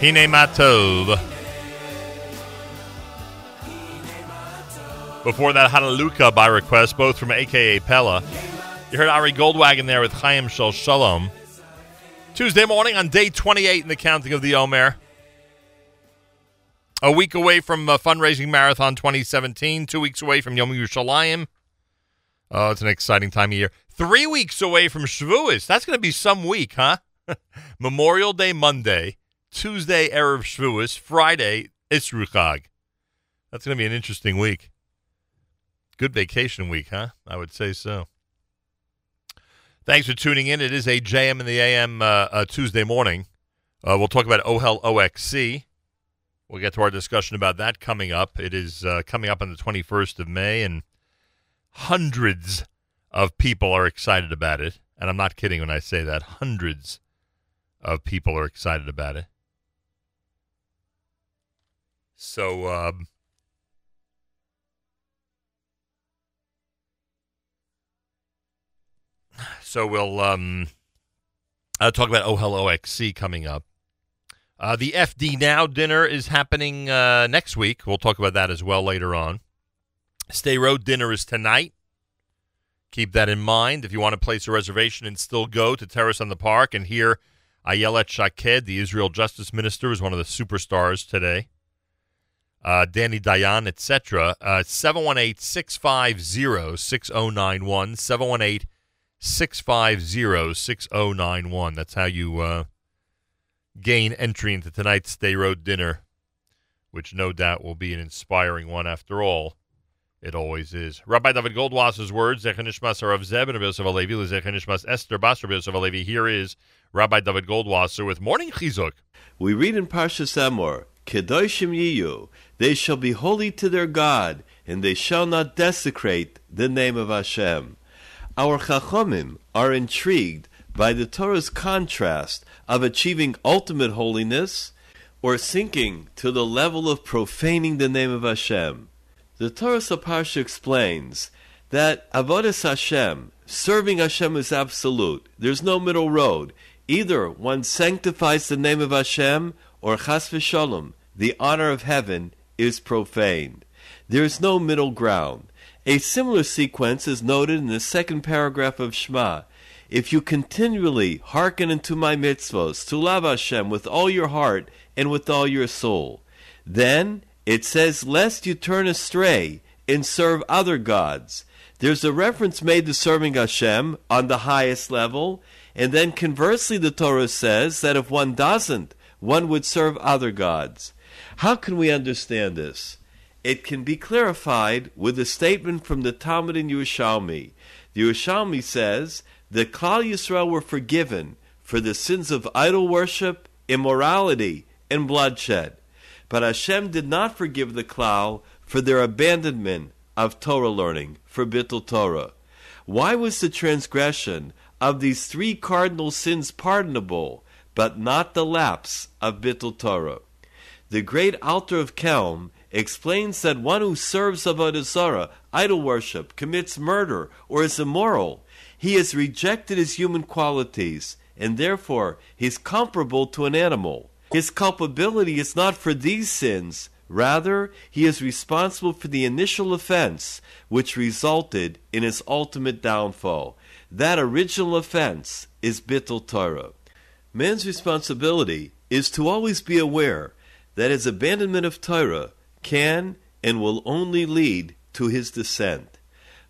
Hine Matov. Before that, Hallelujah by request, both from AKA Pella. You heard Ari Goldwagon there with Chaim Shel Shalom. Tuesday morning on day 28 in the counting of the Omer. A week away from uh, fundraising marathon 2017. Two weeks away from Yom Yerushalayim. Oh, it's an exciting time of year. Three weeks away from Shavuos. That's going to be some week, huh? [LAUGHS] Memorial Day Monday, Tuesday Erev Shavuos, Friday Isru Chag. That's going to be an interesting week. Good vacation week, huh? I would say so. Thanks for tuning in. It is a JM in the AM uh, uh, Tuesday morning. Uh, we'll talk about OHEL OXC. We'll get to our discussion about that coming up. It is uh, coming up on the 21st of May, and hundreds of people are excited about it. And I'm not kidding when I say that. Hundreds of people are excited about it. So, um, so we'll um, uh, talk about OHEL OXC coming up. Uh, the FD Now dinner is happening uh, next week. We'll talk about that as well later on. Sderot dinner is tonight. Keep that in mind. If you want to place a reservation and still go to Terrace on the Park and hear Ayelet Shaked, the Israel Justice Minister, is one of the superstars today. Uh, Danny Dayan, etc. Uh, 718 650 6091. 718 650 6091. That's how you uh, gain entry into tonight's Sderot dinner, which no doubt will be an inspiring one after all. It always is. Rabbi David Goldwasser's words, Zechanishmas Rav Zeb and Yosef Alevi, Zechanishmas Esther Bas Rabbi Yosef Alevi. Here is Rabbi David Goldwasser with Morning Chizuk. We read in Parshas Emor, Kedoshim Yiyu, they shall be holy to their God, and they shall not desecrate the name of Hashem. Our Chachomim are intrigued by the Torah's contrast of achieving ultimate holiness or sinking to the level of profaning the name of Hashem. The Torah Saparsha explains that Avodas Hashem, serving Hashem is absolute. There's no middle road. Either one sanctifies the name of Hashem, or Chas v'Shalom, the honor of heaven, is profaned. There is no middle ground. A similar sequence is noted in the second paragraph of Shema. If you continually hearken unto my mitzvos, to love Hashem with all your heart and with all your soul, then it says, lest you turn astray and serve other gods. There's a reference made to serving Hashem on the highest level, and then conversely, the Torah says that if one doesn't, one would serve other gods. How can we understand this? It can be clarified with a statement from the Talmud in Yerushalmi. The Yerushalmi says that Klal Yisrael were forgiven for the sins of idol worship, immorality, and bloodshed. But Hashem did not forgive the Klal for their abandonment of Torah learning, for Bittul Torah. Why was the transgression of these three cardinal sins pardonable, but not the lapse of Bittul Torah? The great Alter of Kelm explains that one who serves Avodah Zarah, idol worship, commits murder, or is immoral, he has rejected his human qualities, and therefore he is comparable to an animal. His culpability is not for these sins, rather, he is responsible for the initial offense which resulted in his ultimate downfall. That original offense is Bittul Torah. Man's responsibility is to always be aware that his abandonment of Torah can and will only lead to his descent.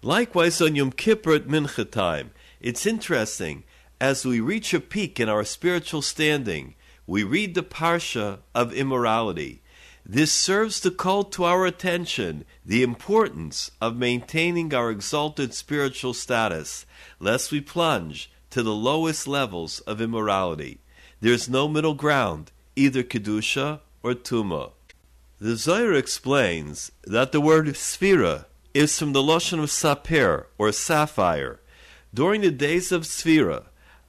Likewise, on Yom Kippur at Mincha time, it's interesting as we reach a peak in our spiritual standing we read the Parsha of immorality. This serves to call to our attention the importance of maintaining our exalted spiritual status, lest we plunge to the lowest levels of immorality. There is no middle ground, either Kedusha or Tuma. The Zohar explains that the word sphira is from the Lashon of sapir, or sapphire. During the days of sphira,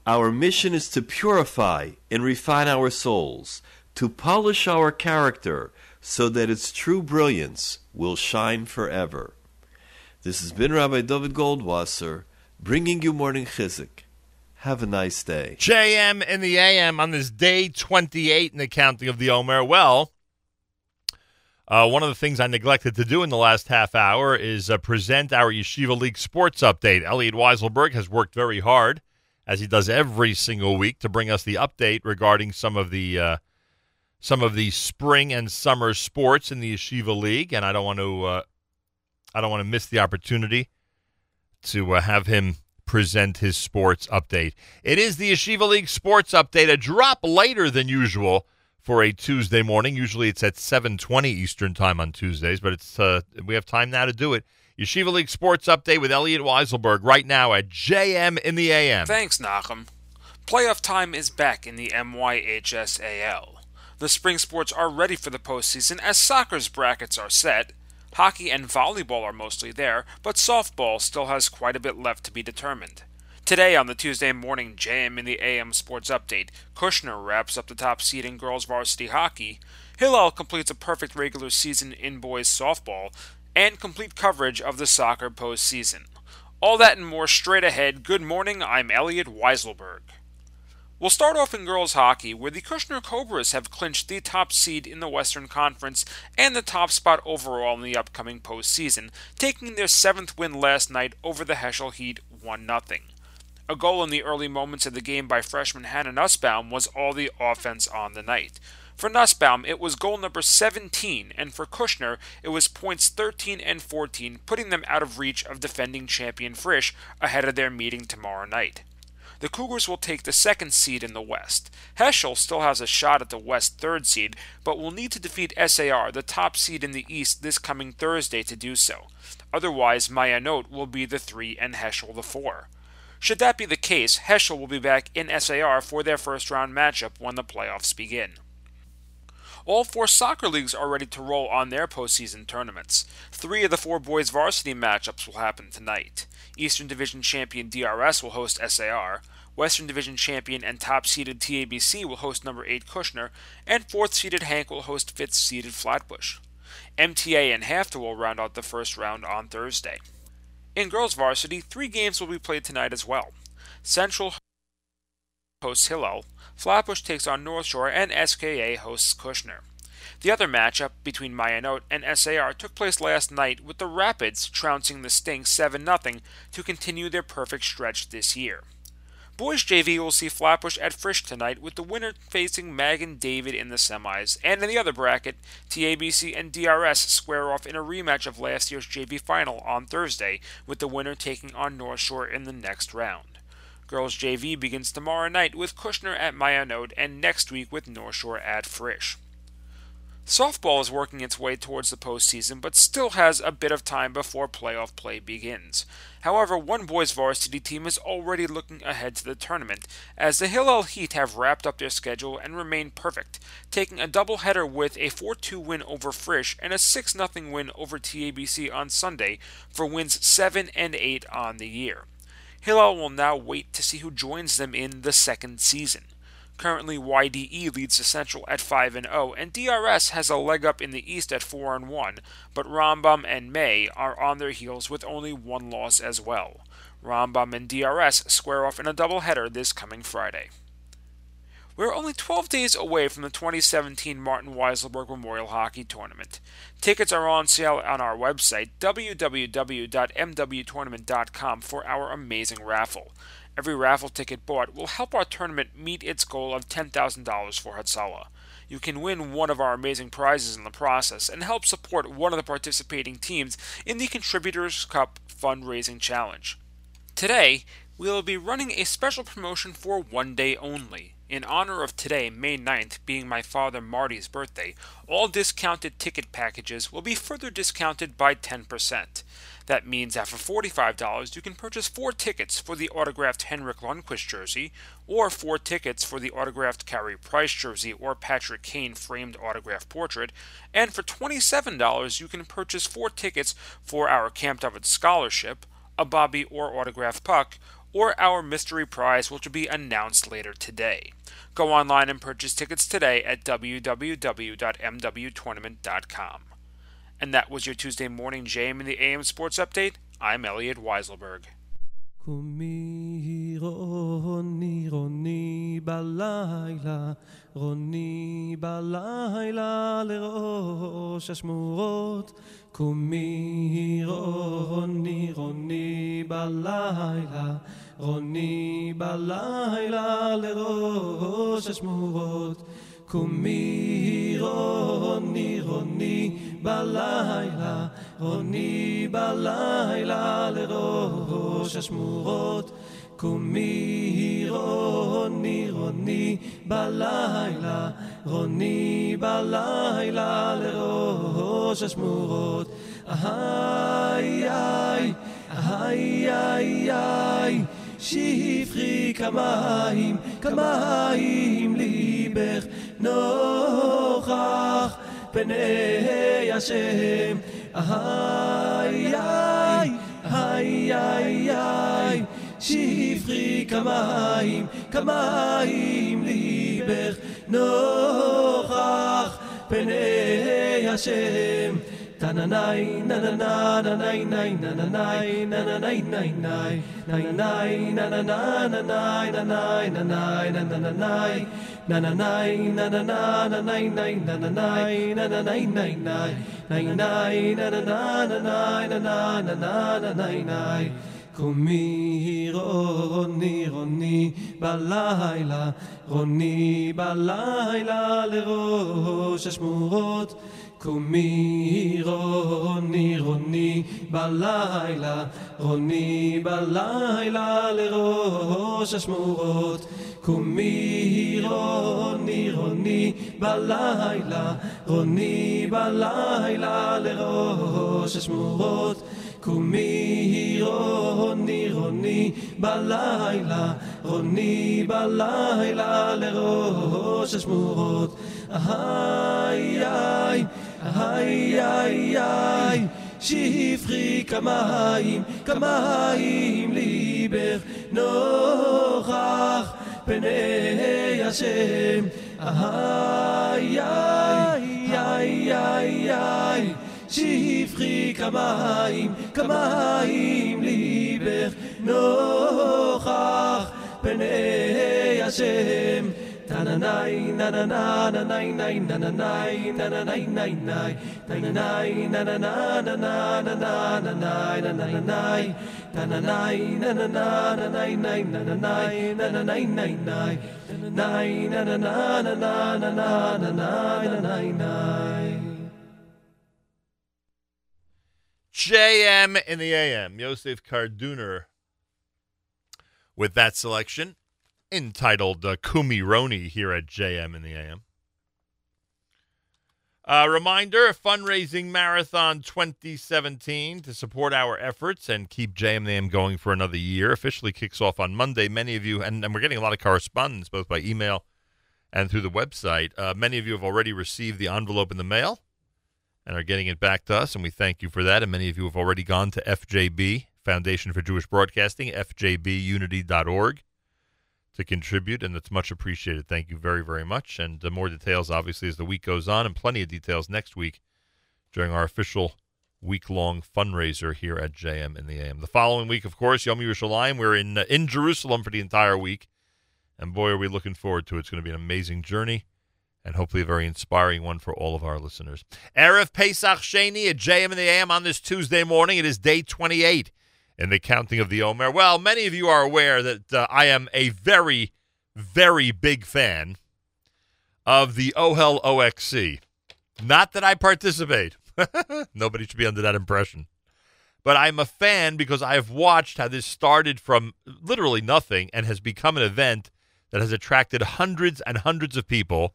our mission is to purify and refine our souls, to polish our character so that its true brilliance will shine forever. This has been Rabbi David Goldwasser bringing you Morning Chizuk. Have a nice day. JM in the AM on this day 28 in the counting of the Omer. Well, uh, one of the things I neglected to do in the last half hour is uh, present our Yeshiva League sports update. Elliot Weiselberg has worked very hard, as he does every single week, to bring us the update regarding some of the uh, some of the spring and summer sports in the Yeshiva League, and I don't want to uh, I don't want to miss the opportunity to uh, have him present his sports update. It is the Yeshiva League sports update, a drop later than usual for a Tuesday morning. Usually it's at 7:20 Eastern Time on Tuesdays, but it's uh, we have time now to do it. Yeshiva League sports update with Elliot Weiselberg right now at JM in the AM. Thanks, Nachum. Playoff time is back in the MYHSAL. The spring sports are ready for the postseason as soccer's brackets are set. Hockey and volleyball are mostly there, but softball still has quite a bit left to be determined. Today on the Tuesday morning JM in the AM Sports Update, Kushner wraps up the top seed in girls varsity hockey, Hillel completes a perfect regular season in boys softball, and complete coverage of the soccer postseason. All that and more straight ahead. Good morning, I'm Elliot Weiselberg. We'll start off in girls hockey, where the Kushner Cobras have clinched the top seed in the Western Conference and the top spot overall in the upcoming postseason, taking their seventh win last night over the Heschel Heat 1 0. A goal in the early moments of the game by freshman Hannah Nussbaum was all the offense on the night. For Nussbaum, it was goal number 17, and for Kushner, it was points 13 and 14, putting them out of reach of defending champion Frisch ahead of their meeting tomorrow night. The Cougars will take the second seed in the West. Heschel still has a shot at the West third seed, but will need to defeat SAR, the top seed in the East, this coming Thursday to do so. Otherwise, Mayanot will be the three and Heschel the four. Should that be the case, Heschel will be back in SAR for their first round matchup when the playoffs begin. All four soccer leagues are ready to roll on their postseason tournaments. Three of the four boys varsity matchups will happen tonight. Eastern Division champion DRS will host SAR. Western Division champion and top seeded TABC will host number 8 Kushner, and 4th seeded HANC will host 5th seeded Flatbush. MTA and HAFTR will round out the first round on Thursday. In girls varsity, three games will be played tonight as well. Central hosts Hillel, Flatbush takes on North Shore, and SKA hosts Kushner. The other matchup between Mayanot and SAR took place last night with the Rapids trouncing the Sting 7 0 to continue their perfect stretch this year. Boys JV will see Flatbush at Frisch tonight with the winner facing Magen David in the semis, and in the other bracket, TABC and DRS square off in a rematch of last year's JV final on Thursday, with the winner taking on North Shore in the next round. Girls JV begins tomorrow night with Kushner at Mayanot and next week with North Shore at Frisch. Softball is working its way towards the postseason, but still has a bit of time before playoff play begins. However, one boys varsity team is already looking ahead to the tournament, as the Hillel Heat have wrapped up their schedule and remain perfect, taking a doubleheader with a 4 2 win over Frisch and a 6 0 win over TABC on Sunday for wins 7 and 8 on the year. Hillel will now wait to see who joins them in the second season. Currently, YDE leads the Central at 5 and 0, and DRS has a leg up in the East at 4 and 1, but Rambam and May are on their heels with only one loss as well. Rambam and DRS square off in a doubleheader this coming Friday. We're only 12 days away from the 2017 Martin Weiselberg Memorial Hockey Tournament. Tickets are on sale on our website, www.mwtournament.com, for our amazing raffle. Every raffle ticket bought will help our tournament meet its goal of $10,000 for Hatzalah. You can win one of our amazing prizes in the process and help support one of the participating teams in the Contributors Cup fundraising challenge. Today, we will be running a special promotion for one day only. In honor of today, May 9th, being my father Marty's birthday, all discounted ticket packages will be further discounted by 10%. That means that for $45, you can purchase four tickets for the autographed Henrik Lundqvist jersey, or four tickets for the autographed Carey Price jersey or Patrick Kane framed autograph portrait, and for $27, you can purchase four tickets for our Camp David Scholarship, a Bobby or autographed puck, or our mystery prize, which will be announced later today. Go online and purchase tickets today at www.mwtournament.com. And that was your Tuesday morning JM in the AM Sports Update. I'm Elliot Weiselberg. קומי רוני רוני בלילה, רוני בלילה לראש השמורות. קומי רוני רוני בלילה רוני בלילה לראש השמורות קומי רוני רוני בלילה רוני בלילה לראש השמורות קומי רוני רוני בלילה רוני בלילה לראש השמורות. איי איי איי איי איי שפכי כמים כמים ליבך. נוכח פני השם. איי איי איי איי איי שפכי כמים כמים ליבך נוכח פני השם תננאי נננה ננאי נאי נננאי נננאי נאי נאי נננאי נננה ננאי ננאי ננאי נננאי נננאי נננה ננאי נאי נננאי נננאי נאי נאי נאי נאי נננה ננאי ננה ננה ננאי נאי קומי רוני רוני בלילה רוני בלילה לראש השמורות קומי רוני רוני בלילה רוני בלילה לראש השמורות קומי רוני רוני בלילה רוני בלילה לראש השמורות קומי רוני רוני בלילה רוני בלילה לראש השמורות. איי איי איי איי איי שפכי כמים כמים ליבך נוכח פני השם. איי איי איי איי שפכי כמים כמים ליבך נוכח פני השם תננאי נננה ננאי נאי נננאי נננאי נאי נאי תננאי נננה ננה ננה ננאי נננאי תננאי נננה ננאי נאי נננאי נננאי נאי נאי תננאי נננה ננה ננה ננה JM in the AM. Yosef Karduner with that selection entitled uh, Kumi Roni here at JM in the AM. A reminder Fundraising Marathon 2017 to support our efforts and keep JM in the AM going for another year officially kicks off on Monday. Many of you, and, and we're getting a lot of correspondence both by email and through the website. Uh, many of you have already received the envelope in the mail and are getting it back to us, and we thank you for that. And many of you have already gone to FJB, Foundation for Jewish Broadcasting, fjbunity.org, to contribute, and it's much appreciated. Thank you very, very much. And uh, more details, obviously, as the week goes on, and plenty of details next week during our official week long fundraiser here at JM in the AM. The following week, of course, Yom Yerushalayim. We're in, uh, in Jerusalem for the entire week, and boy, are we looking forward to it. It's going to be an amazing journey and hopefully a very inspiring one for all of our listeners. Erev Pesach Sheni at JM and the AM on this Tuesday morning. It is day 28 in the counting of the Omer. Well, many of you are aware that uh, I am a very, very big fan of the OHEL OXC. Not that I participate. [LAUGHS] Nobody should be under that impression. But I'm a fan because I've watched how this started from literally nothing and has become an event that has attracted hundreds and hundreds of people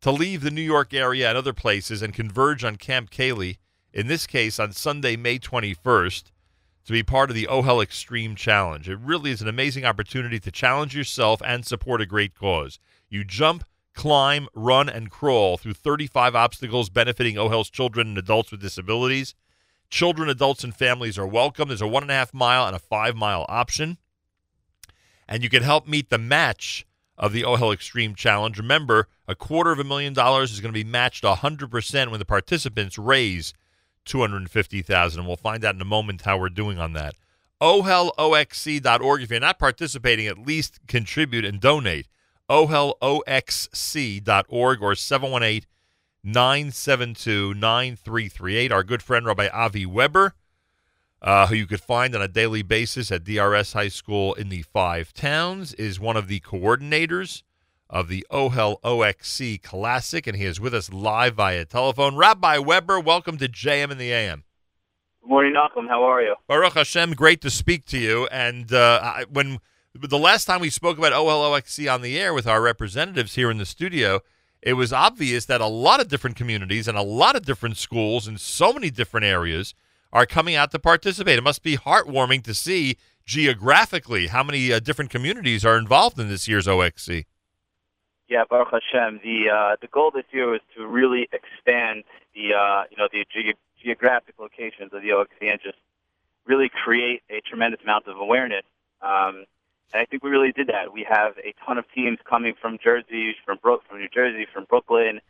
to leave the New York area and other places and converge on Camp Kaylie, in this case on Sunday, May 21st, to be part of the OHEL Extreme Challenge. It really is an amazing opportunity to challenge yourself and support a great cause. You jump, climb, run, and crawl through 35 obstacles benefiting OHEL's children and adults with disabilities. Children, adults, and families are welcome. There's a one and a half mile and a five mile option. And you can help meet the match of the OHEL Extreme Challenge. Remember, a quarter of a million dollars is going to be matched 100% when the participants raise 250000 and we'll find out in a moment how we're doing on that. OHELOXC.org. If you're not participating, at least contribute and donate. OHELOXC.org or 718 972 9338. Our good friend Rabbi Avi Weber, uh, who you could find on a daily basis at DRS High School in the Five Towns, is one of the coordinators of the OHEL OXC Classic, and he is with us live via telephone. Rabbi Weber, welcome to JM in the AM. Good morning, Nachum. How are you? Baruch Hashem, great to speak to you. And uh, I, when the last time we spoke about OHEL OLOXC on the air with our representatives here in the studio, it was obvious that a lot of different communities and a lot of different schools in so many different areas are coming out to participate. It must be heartwarming to see geographically how many uh, different communities are involved in this year's OXC. Yeah, Baruch Hashem. The uh, the goal this year was to really expand the uh, you know the ge- geographic locations of the OXC and just really create a tremendous amount of awareness. Um, and I think we really did that. We have a ton of teams coming from Jersey, from Brook, from New Jersey, from Brooklyn,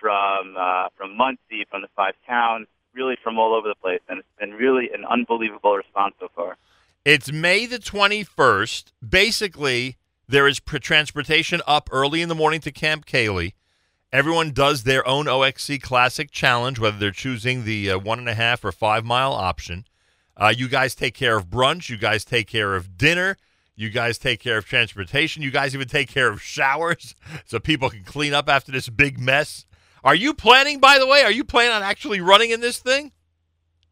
from uh, from Monsey, from the five towns, really from all over the place, and it's been really an unbelievable response so far. It's May the 21st. Basically, there is transportation up early in the morning to Camp Kaylie. Everyone does their own OXC Classic Challenge, whether they're choosing the uh, one and a half or five mile option. Uh, you guys take care of brunch. You guys take care of dinner. You guys take care of transportation. You guys even take care of showers [LAUGHS] so people can clean up after this big mess. Are you planning, by the way, are you planning on actually running in this thing?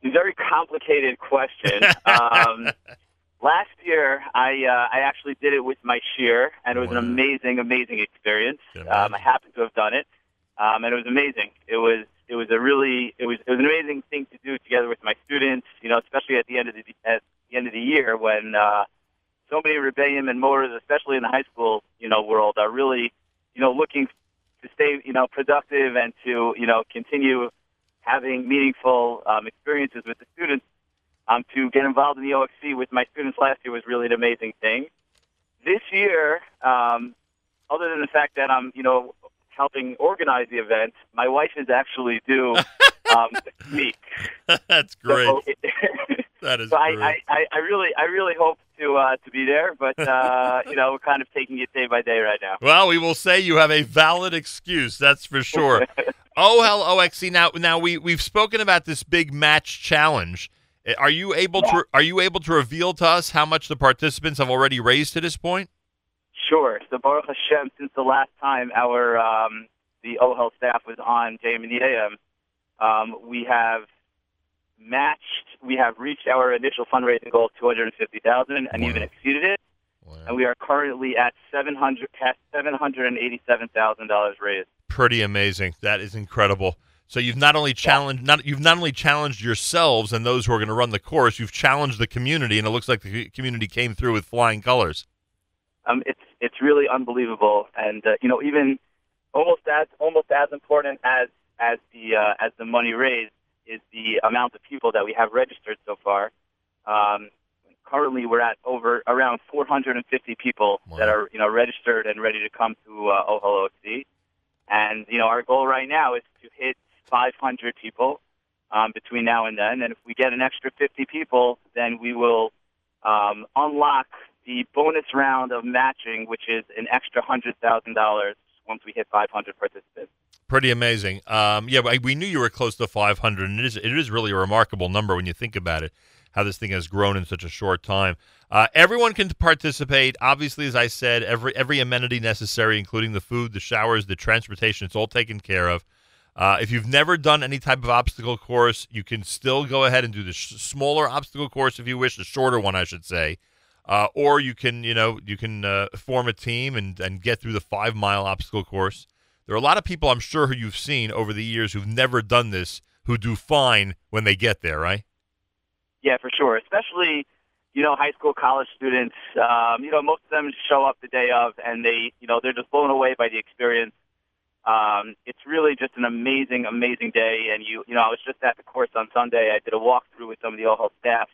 Very complicated question. um, [LAUGHS] last year, I uh, I actually did it with my shiur, and it was an amazing, amazing experience. Um, I happened to have done it, um, and it was amazing. It was it was a really it was it was an amazing thing to do together with my students. You know, especially at the end of the at the end of the year when uh, so many rebellion and motors, especially in the high school you know world, are really you know looking to stay you know productive and to you know continue having meaningful um, experiences with the students. Um, to get involved in the OXC with my students last year was really an amazing thing. This year, um, other than the fact that I'm, you know, helping organize the event, my wife is actually due [LAUGHS] um, this week. [LAUGHS] That's great. So, [LAUGHS] that is so great. I, I, I really, I really hope to uh, to be there, but uh, [LAUGHS] you know, we're kind of taking it day by day right now. Well, we will say you have a valid excuse. That's for sure. [LAUGHS] oh hell, OXC. Now, now we we've spoken about this big match challenge. Uh, Are you able to are you able to reveal to us how much the participants have already raised to this point? Sure. So Baruch Hashem, since the last time our um, the OHEL staff was on JM and the AM, um, we have matched, we have reached our initial fundraising goal of two hundred and fifty thousand, and even exceeded it. And we are currently at seven hundred at seven hundred and eighty-seven thousand dollars raised. Pretty amazing. That is incredible. So you've not only challenged not you've not only challenged yourselves and those who are going to run the course, you've challenged the community, and it looks like the community came through with flying colors. Um, it's it's really unbelievable, and uh, you know even almost as almost as important as as the uh, as the money raised is the amount of people that we have registered so far. Um, currently, we're at over around 450 people that are you know registered and ready to come to uh, OHEL And you know our goal right now is to hit 500 people um, between now and then. And if we get an extra 50 people, then we will um, unlock the bonus round of matching, which is an extra hundred thousand dollars once we hit 500 participants. Pretty amazing. Um, yeah, we knew you were close to 500, and it is it is really a remarkable number when you think about it. How this thing has grown in such a short time. Uh, everyone can participate. Obviously, as I said, every every amenity necessary, including the food, the showers, the transportation, it's all taken care of. Uh, if you've never done any type of obstacle course, you can still go ahead and do the sh- smaller obstacle course if you wish, the shorter one, I should say. Uh, or you can, you know, you can uh, form a team and, and get through the five mile obstacle course. There are a lot of people I'm sure who you've seen over the years who've never done this who do fine when they get there, right? Yeah, for sure. Especially, you know, high school, college students. Um, you know, most of them show up the day of, and they, you know, they're just blown away by the experience. Um, it's really just an amazing, amazing day. And you, you know, I was just at the course on Sunday. I did a walkthrough with some of the OHEL staff.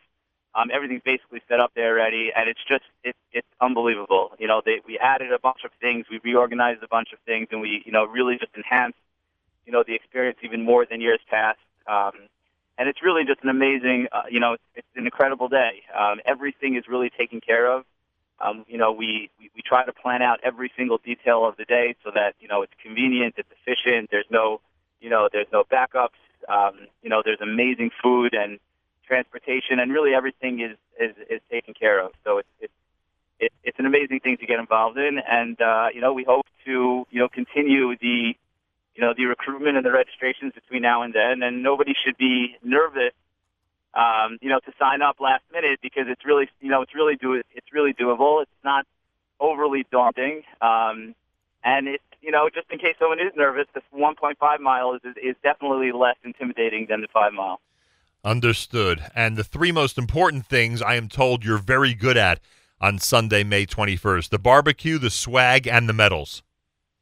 Um, everything's basically set up there already, and it's just it's it's unbelievable. You know, they, we added a bunch of things, we reorganized a bunch of things, and we you know really just enhanced you know the experience even more than years past. Um, and it's really just an amazing, uh, you know, it's, it's an incredible day. Um, everything is really taken care of. Um, you know, we, we we try to plan out every single detail of the day so that you know it's convenient, it's efficient. There's no, you know, there's no backups. Um, you know, there's amazing food and transportation, and really everything is is, is taken care of. So it's it's it, it's an amazing thing to get involved in, and uh, you know, we hope to you know continue the you know the recruitment and the registrations between now and then, and nobody should be nervous um, you know, to sign up last minute because it's really, you know, it's really do it's really doable. It's not overly daunting, um, and it's, you know, just in case someone is nervous, the 1.5 miles is, is definitely less intimidating than the five mile. Understood. And the three most important things I am told you're very good at on Sunday, May 21st the barbecue, the swag, and the medals.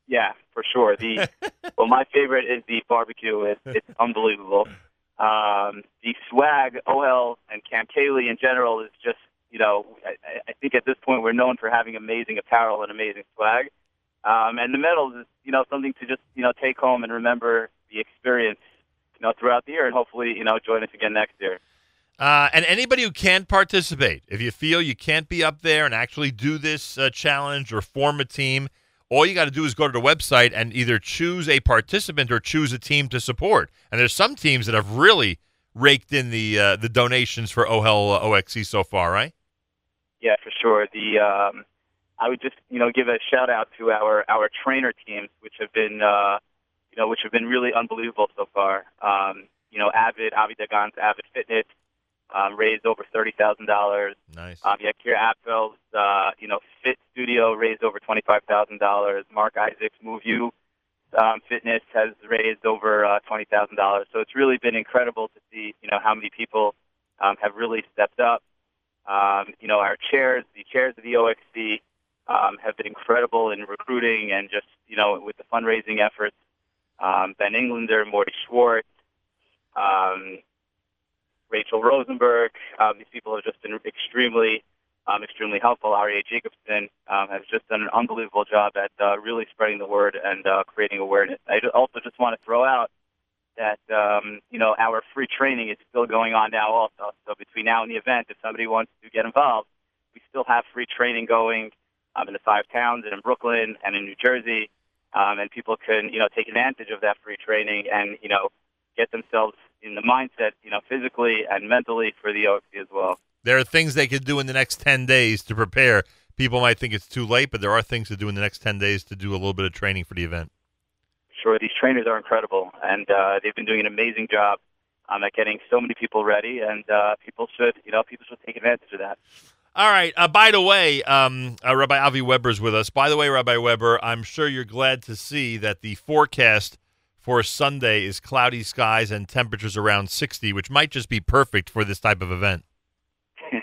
Yeah, for sure. The [LAUGHS] well, my favorite is the barbecue. It's, it's unbelievable. Um, the swag, OHEL, and Camp Kaylie in general is just, you know, I, I think at this point we're known for having amazing apparel and amazing swag. Um, and the medals is, you know, something to just, you know, take home and remember the experience, you know, throughout the year, and hopefully, you know, join us again next year. Uh, and anybody who can't participate, if you feel you can't be up there and actually do this uh, challenge or form a team, all you got to do is go to the website and either choose a participant or choose a team to support. And there's some teams that have really raked in the uh, the donations for OHEL OXC so far, right? Yeah, for sure. The um, I would just you know give a shout out to our our trainer teams, which have been uh, you know which have been really unbelievable so far. Um, you know, Avid Avi Dagan's Avid Fitness um, raised over thirty thousand dollars. Nice. Um, yeah, Kira Apfel's uh, you know Fit Studio raised over twenty five thousand dollars. Mark Isaacs Move You um, Fitness has raised over uh, twenty thousand dollars. So it's really been incredible to see you know how many people um, have really stepped up. Um, you know, our chairs, the chairs of the OXC, um, have been incredible in recruiting and just you know with the fundraising efforts. Um, ben Englander, Morty Schwartz. Um, Rachel Rosenberg. Um, these people have just been extremely, um, extremely helpful. Aria Jacobson um, has just done an unbelievable job at uh, really spreading the word and uh, creating awareness. I also just want to throw out that um, you know our free training is still going on now. Also, so between now and the event, if somebody wants to get involved, we still have free training going um, in the five towns and in Brooklyn and in New Jersey, um, and people can you know take advantage of that free training and you know get themselves in the mindset, you know, physically and mentally for the OXC as well. There are things they could do in the next 10 days to prepare. People might think it's too late, but there are things to do in the next 10 days to do a little bit of training for the event. Sure, these trainers are incredible, and uh, they've been doing an amazing job um, at getting so many people ready, and uh, people should, you know, people should take advantage of that. All right. Uh, by the way, um, uh, Rabbi Avi Weber is with us. By the way, Rabbi Weber, I'm sure you're glad to see that the forecast for Sunday is cloudy skies and temperatures around 60, which might just be perfect for this type of event. [LAUGHS]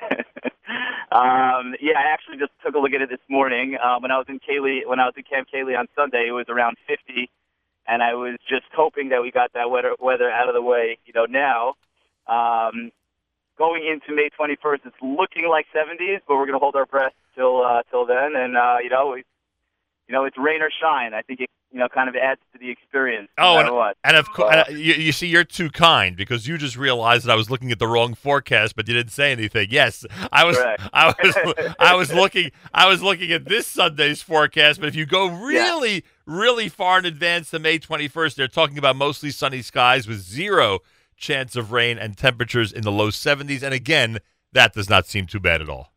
Um, yeah, I actually just took a look at it this morning. Um, when I was in Kaylie, when I was in Camp Kaylie on Sunday, it was around 50, and I was just hoping that we got that weather weather out of the way. You know, now um, going into May 21st, it's looking like 70s, but we're going to hold our breath till uh, till then, and uh, you know, we, you know, it's rain or shine. I think it you know kind of adds to the experience. No Oh, and, what. and of course, Uh, you, you see, you're too kind because you just realized that I was looking at the wrong forecast, but you didn't say anything. Yes, I was, Correct. I was, [LAUGHS] I was looking, I was looking at this Sunday's forecast. But if you go really, really far in advance to May 21st, they're talking about mostly sunny skies with zero chance of rain and temperatures in the low 70s. And again, that does not seem too bad at all.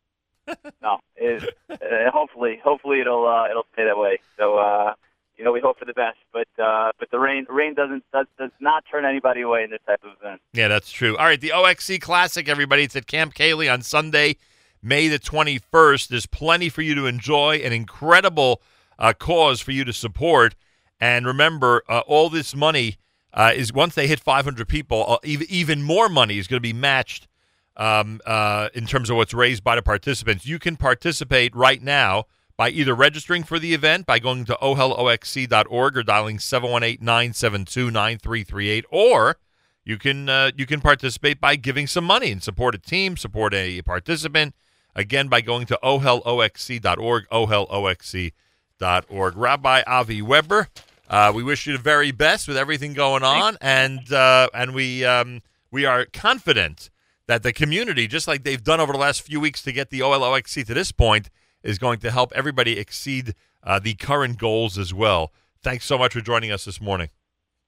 [LAUGHS] no, it, uh, hopefully, hopefully it'll uh, it'll stay that way. So uh, you know, we hope for the best, but uh, but the rain rain doesn't does, does not turn anybody away in this type of event. Yeah, that's true. All right, the OXC Classic, everybody. It's at Camp Kaylie on Sunday, May the 21st. There's plenty for you to enjoy, an incredible uh, cause for you to support. And remember, uh, all this money uh, is once they hit 500 people, uh, even, more money is going to be matched um, uh, in terms of what's raised by the participants. You can participate right now by either registering for the event by going to oheloxc.org or dialing 718-972-9338 or you can uh, you can participate by giving some money and support a team, support a participant again by going to oheloxc.org oheloxc.org. Rabbi Avi Weber, uh, we wish you the very best with everything going on and uh, and we um, we are confident that the community, just like they've done over the last few weeks to get the OLOXC to this point, is going to help everybody exceed uh, the current goals as well. Thanks so much for joining us this morning.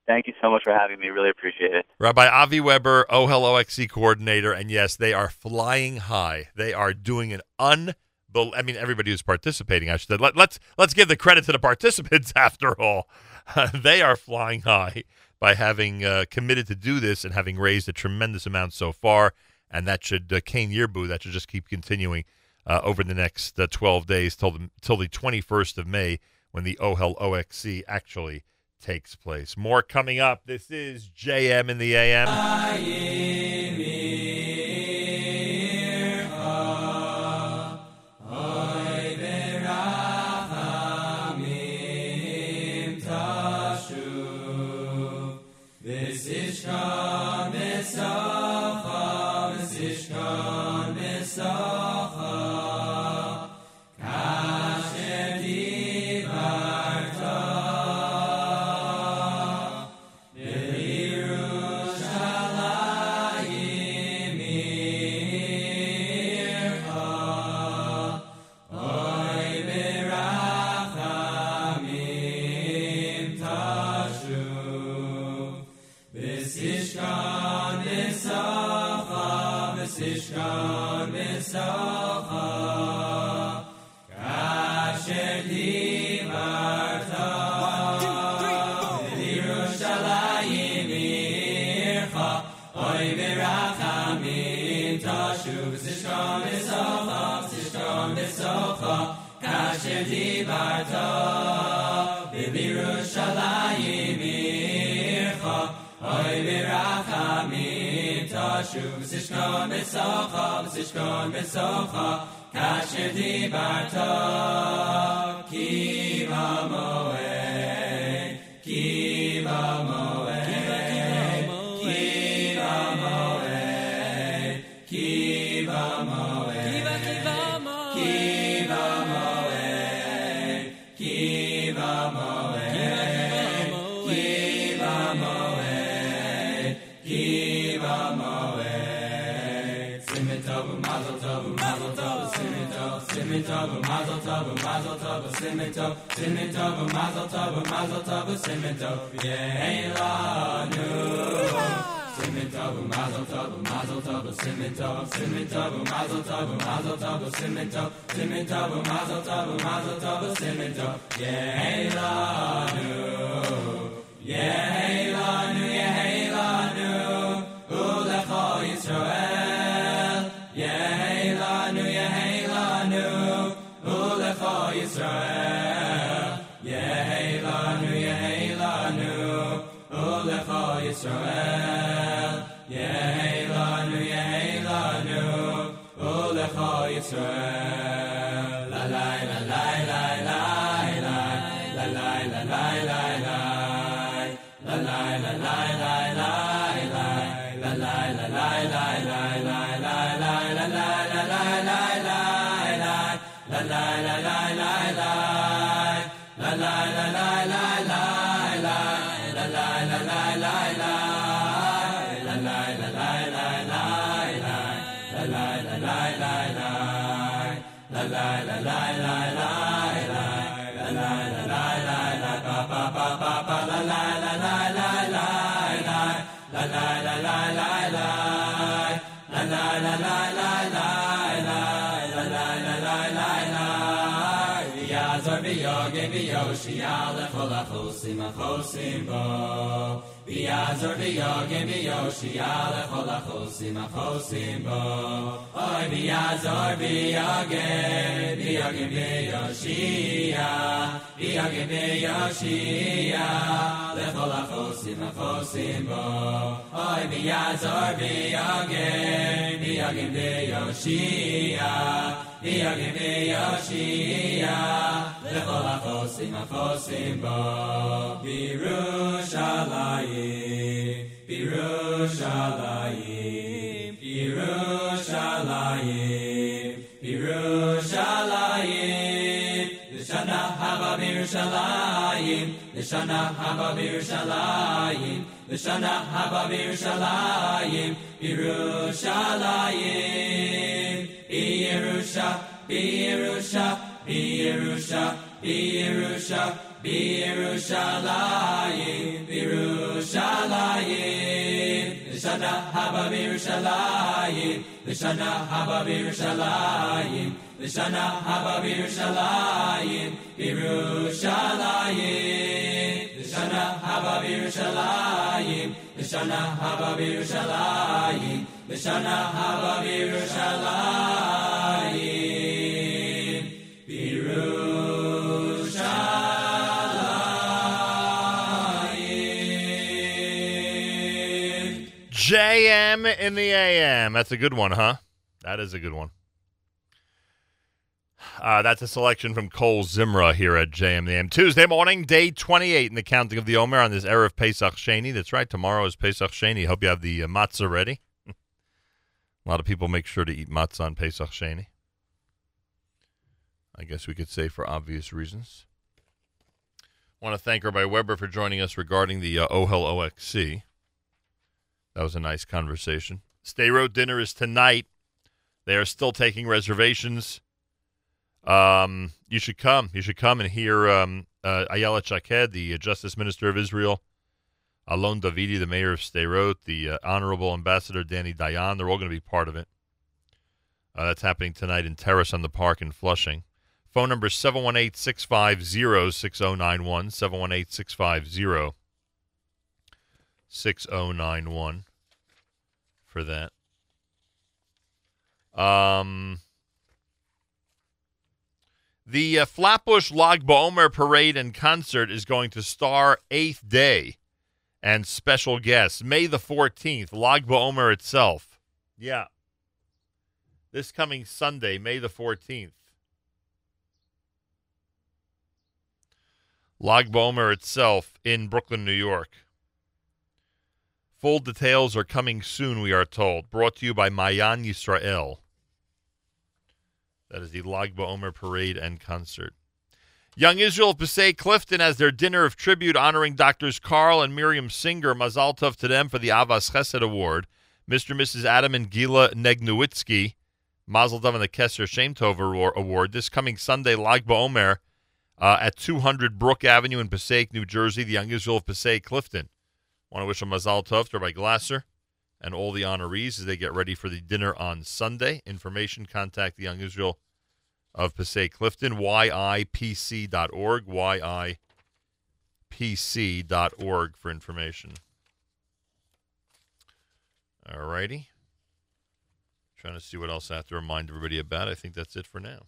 Thank you so much for having me. Really appreciate it. Rabbi Avi Weber, OHEL OXC coordinator, and yes, they are flying high. They are doing an unbel I mean, everybody who's participating, I should say. Let, let's let's give the credit to the participants. [LAUGHS] After all, [LAUGHS] they are flying high by having uh, committed to do this and having raised a tremendous amount so far. And that should uh, Ken Yirbu. That should just keep continuing uh, over the next uh, 12 days till the till the 21st of May when the OHEL OXC actually takes place. More coming up. This is JM in the AM. اشکان به ساخا کش دی برتا Siman Tov, Cemento, Mazel Tov, Mazel Tov, Siman Tov, Yeilanu. Siman Tov, Mazel Tov, Mazel Tov, Siman Tov, Simmentov, Mazel Tov, Mazel Tov, Siman Tov, Simmentov, Mazel Tov, Mazel Tov, Siman Tov, la nu. Yisrael, yeh lanu, yeh lanu, ulecha Yisrael. Yoshiala kol achosim achosim bo. Vi azor vi yoge vi Yoshiala kol achosim achosim bo. Oy vi azor vi yoge vi yoge vi Yoshia Vi yoge vi Yoshia Le kol achosim achosim bo. Oy vi azor vi yoge vi yoge vi Yoshia lechol achosim achosim bo. Birushalayim, Birushalayim, Birushalayim, Birushalayim. Lishana haba Birushalayim, Lishana haba Birushalayim, Lashana Haba Yerushalayim, Yerushalayim, Yerusha, Yerusha, Yerusha, Yerusha, Yerushalayim, Yerushalayim, Lashana Haba Yerushalayim, Lashana Haba Yerushalayim, Lashana Haba Yerushalayim, Yerushalayim, Lashana Haba Yerushalayim, Lashana Haba Yerushalayim, Lashana Haba Yerushalayim, In the AM. That's a good one, huh? That is a good one. Uh, that's a selection from Kol Zimra here at JM the AM. Tuesday morning, day 28 in the counting of the Omer on this Erev of Pesach Sheni. That's right, tomorrow is Pesach Sheni. Hope you have the uh, matzah ready. [LAUGHS] a lot of people make sure to eat matzah on Pesach Sheni. I guess we could say for obvious reasons. I want to thank Rabbi Weber for joining us regarding the uh, Ohel OXC. That was a nice conversation. Sderot dinner is tonight. They are still taking reservations. Um, you should come. You should come and hear um, uh, Ayelet Shaked, the uh, Justice Minister of Israel, Alon Davidi, the mayor of Sderot, the uh, Honorable Ambassador Danny Dayan. They're all going to be part of it. Uh, that's happening tonight in Terrace on the Park in Flushing. Phone number 718 650 6091. 718 650 6091 for that. Um, the uh, Flatbush Lag BaOmer Parade and Concert is going to star Eighth Day and special guests. May the 14th, Lag BaOmer itself. Yeah. This coming Sunday, May the 14th. Lag BaOmer itself in Brooklyn, New York. Full details are coming soon, we are told. Brought to you by Mayan Yisrael. That is the Lag BaOmer Parade and Concert. Young Israel of Passaic Clifton has their dinner of tribute honoring Doctors Carl and Miriam Singer. Mazal Tov to them for the Avas Chesed Award. Mr. and Mrs. Adam and Gila Negnowitsky. Mazel Tov and the Kesser Shem Tov Award. This coming Sunday, Lag BaOmer uh, at 200 Brook Avenue in Passaic, New Jersey. The Young Israel of Passaic Clifton. Want to wish them a Mazal Tov to Rabbi Glasser and all the honorees as they get ready for the dinner on Sunday. Information, contact the Young Israel of Passaic Clifton, yipc.org, yipc.org for information. All righty. Trying to see what else I have to remind everybody about. I think that's it for now.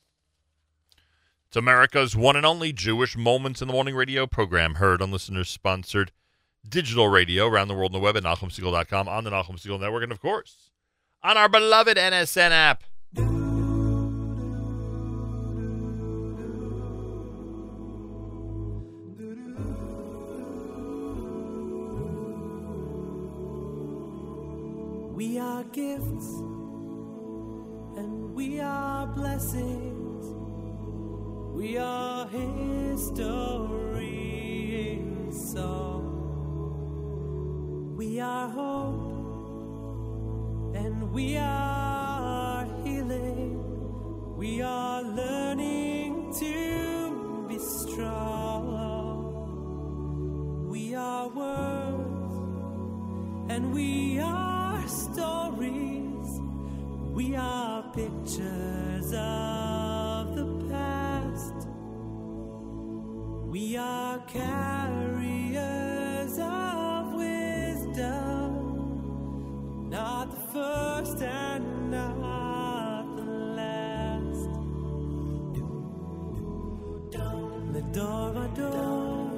It's America's one and only Jewish Moments in the Morning radio program, heard on listeners sponsored digital radio around the world on the web at NachumSegal.com, on the Nachum Segal Network, and of course, on our beloved NSN app. We are gifts and we are blessings. We are history in song. We are hope and we are healing. We are learning to be strong. We are words and we are stories. We are pictures of the past. We are carriers of not the first and not the last. Medor vador,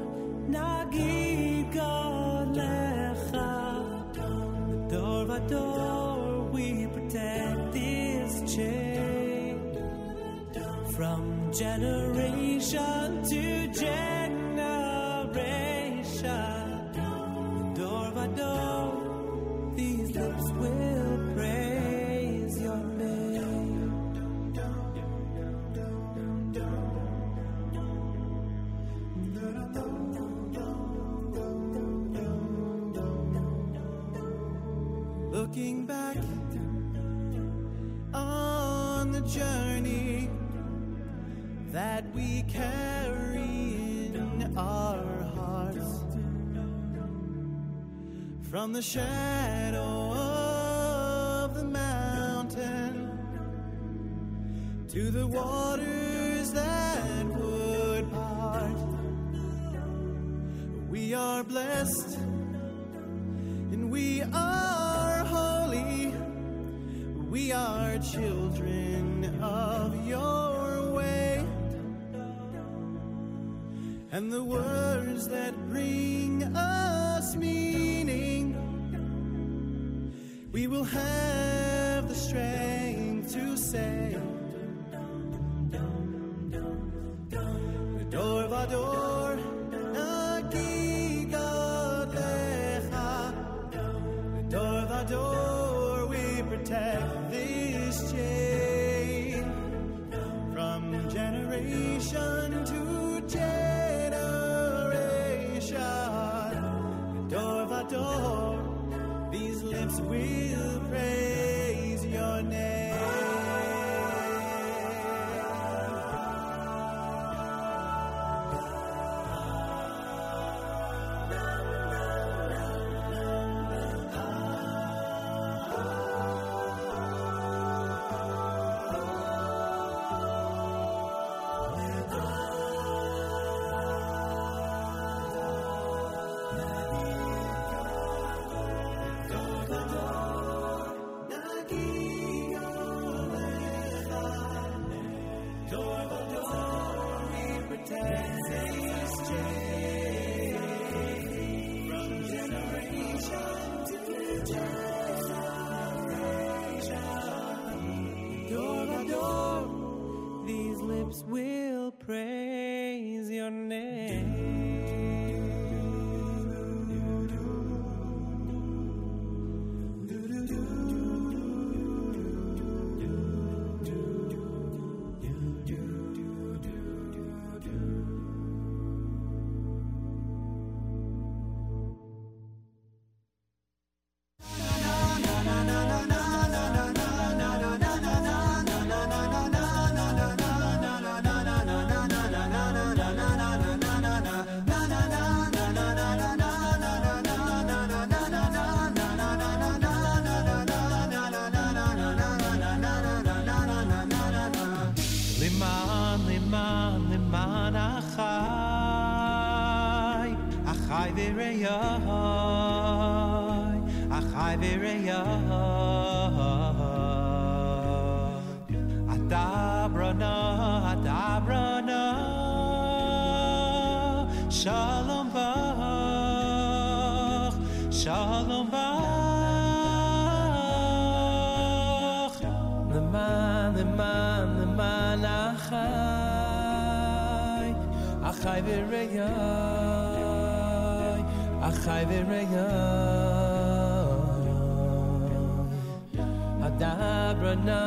nagid God lecha. Medor vador, we protect this chain from generation to generation. Door by door, that we carry in our hearts from the shadow of the mountain to the waters that would part. We are blessed and we are holy. We are children of your And the words that bring us meaning, we will have the strength to say. Dor vador, nagi lips will praise your name. V'reyai, achai v'reyai. Adabrana,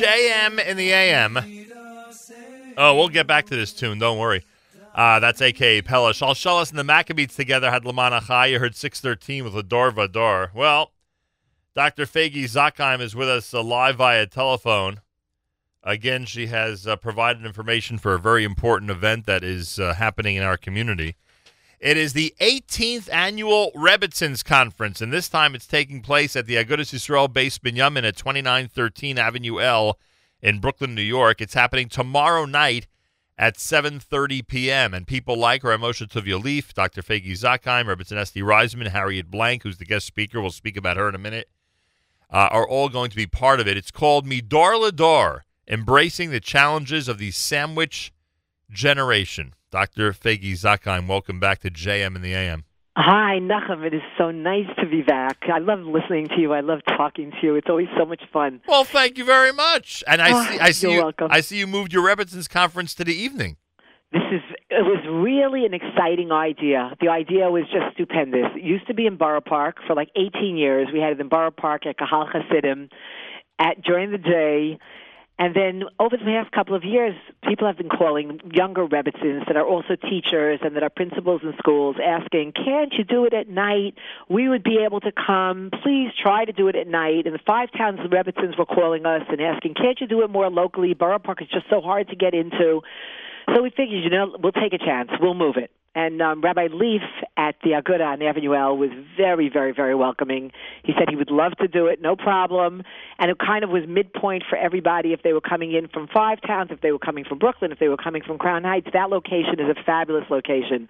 JM in the AM. Oh, we'll get back to this tune. Don't worry. Uh, that's AKA Pella. Shalshelis and the Maccabees together had Laman Achai. You heard 613 with Lador Vador. Well, Dr. Faygie Zakheim is with us uh, live via telephone. Again, she has uh, provided information for a very important event that is uh, happening in our community. It is the 18th annual Rebbitzins Conference, and this time it's taking place at the Agudas Yisrael Bais Binyamin at 2913 Avenue L in Brooklyn, New York. It's happening tomorrow night at 7.30 p.m., and people like her, Moshe Tuvia Lieff, Dr. Faygie Zakheim, Rebbitzin Esti Reisman, Harriet Blank, who's the guest speaker. We'll speak about her in a minute. Uh, are all going to be part of it. It's called Midor Lador, Embracing the Challenges of the Sandwich Generation. Dr. Faygie Zakheim, welcome back to JM in the AM. Hi, Nachum. It is so nice to be back. I love listening to you. I love talking to you. It's always so much fun. Well, thank you very much. And I Ah, see, I see you're you, welcome. I see you moved your Rebbitzins conference to the evening. This is it was really an exciting idea. The idea was just stupendous. It used to be in Borough Park for like 18 years. We had it in Borough Park at Kahal Hasidim at during the day. And then over the past couple of years, people have been calling younger Rebbitzins that are also teachers and that are principals in schools asking, can't you do it at night? We would be able to come. Please try to do it at night. And the five towns of Rebbitzins were calling us and asking, can't you do it more locally? Borough Park is just so hard to get into. So we figured, you know, we'll take a chance. We'll move it. And um, Rabbi Lieff at the Aguda on Avenue L was very, very, very welcoming. He said he would love to do it, no problem. And it kind of was midpoint for everybody if they were coming in from Five Towns, if they were coming from Brooklyn, if they were coming from Crown Heights. That location is a fabulous location.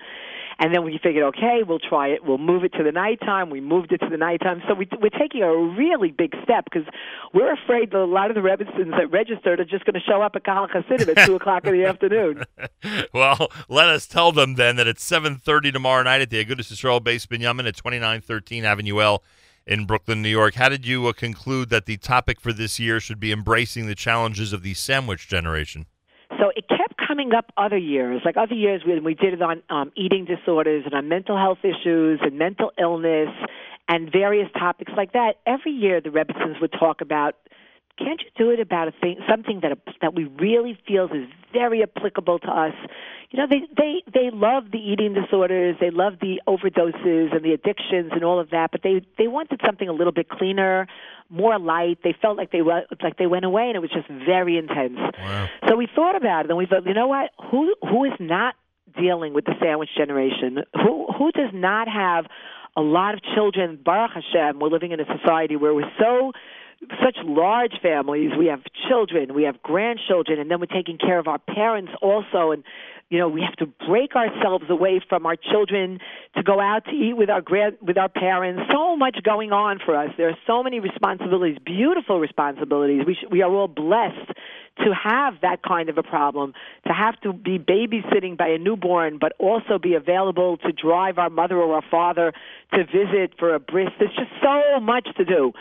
And then we figured, okay, we'll try it. We'll move it to the nighttime. We moved it to the nighttime. So we, we're taking a really big step because we're afraid that a lot of the Rebbitzins that registered are just going to show up at Kahal Hasidim at 2 o'clock in the afternoon. [LAUGHS] Well, let us tell them then that it's 7:30 tomorrow night at the Agudas Israel Bais Binyamin at 2913 Avenue L in Brooklyn, New York. How did you uh, conclude that the topic for this year should be embracing the challenges of the sandwich generation? So it kept coming up other years, like other years when we did it on um, eating disorders and on mental health issues and mental illness and various topics like that. Every year the Rebbitzins would talk about, can't you do it about a thing, something that that we really feels is very applicable to us? You know, they they they love the eating disorders, they love the overdoses and the addictions and all of that, but they they wanted something a little bit cleaner, more light. They felt like they were like they went away and it was just very intense. So we thought about it and we thought, you know what? Who who is not dealing with the sandwich generation? Who who does not have a lot of children? Baruch Hashem, we're living in a society where we're so such large families. We have children, we have grandchildren, and then we're taking care of our parents also. And you know, we have to break ourselves away from our children to go out to eat with our grand with our parents. So much going on for us. There are so many responsibilities, beautiful responsibilities. We sh- we are all blessed to have that kind of a problem, to have to be babysitting by a newborn, but also be available to drive our mother or our father to visit for a bris. There's just so much to do.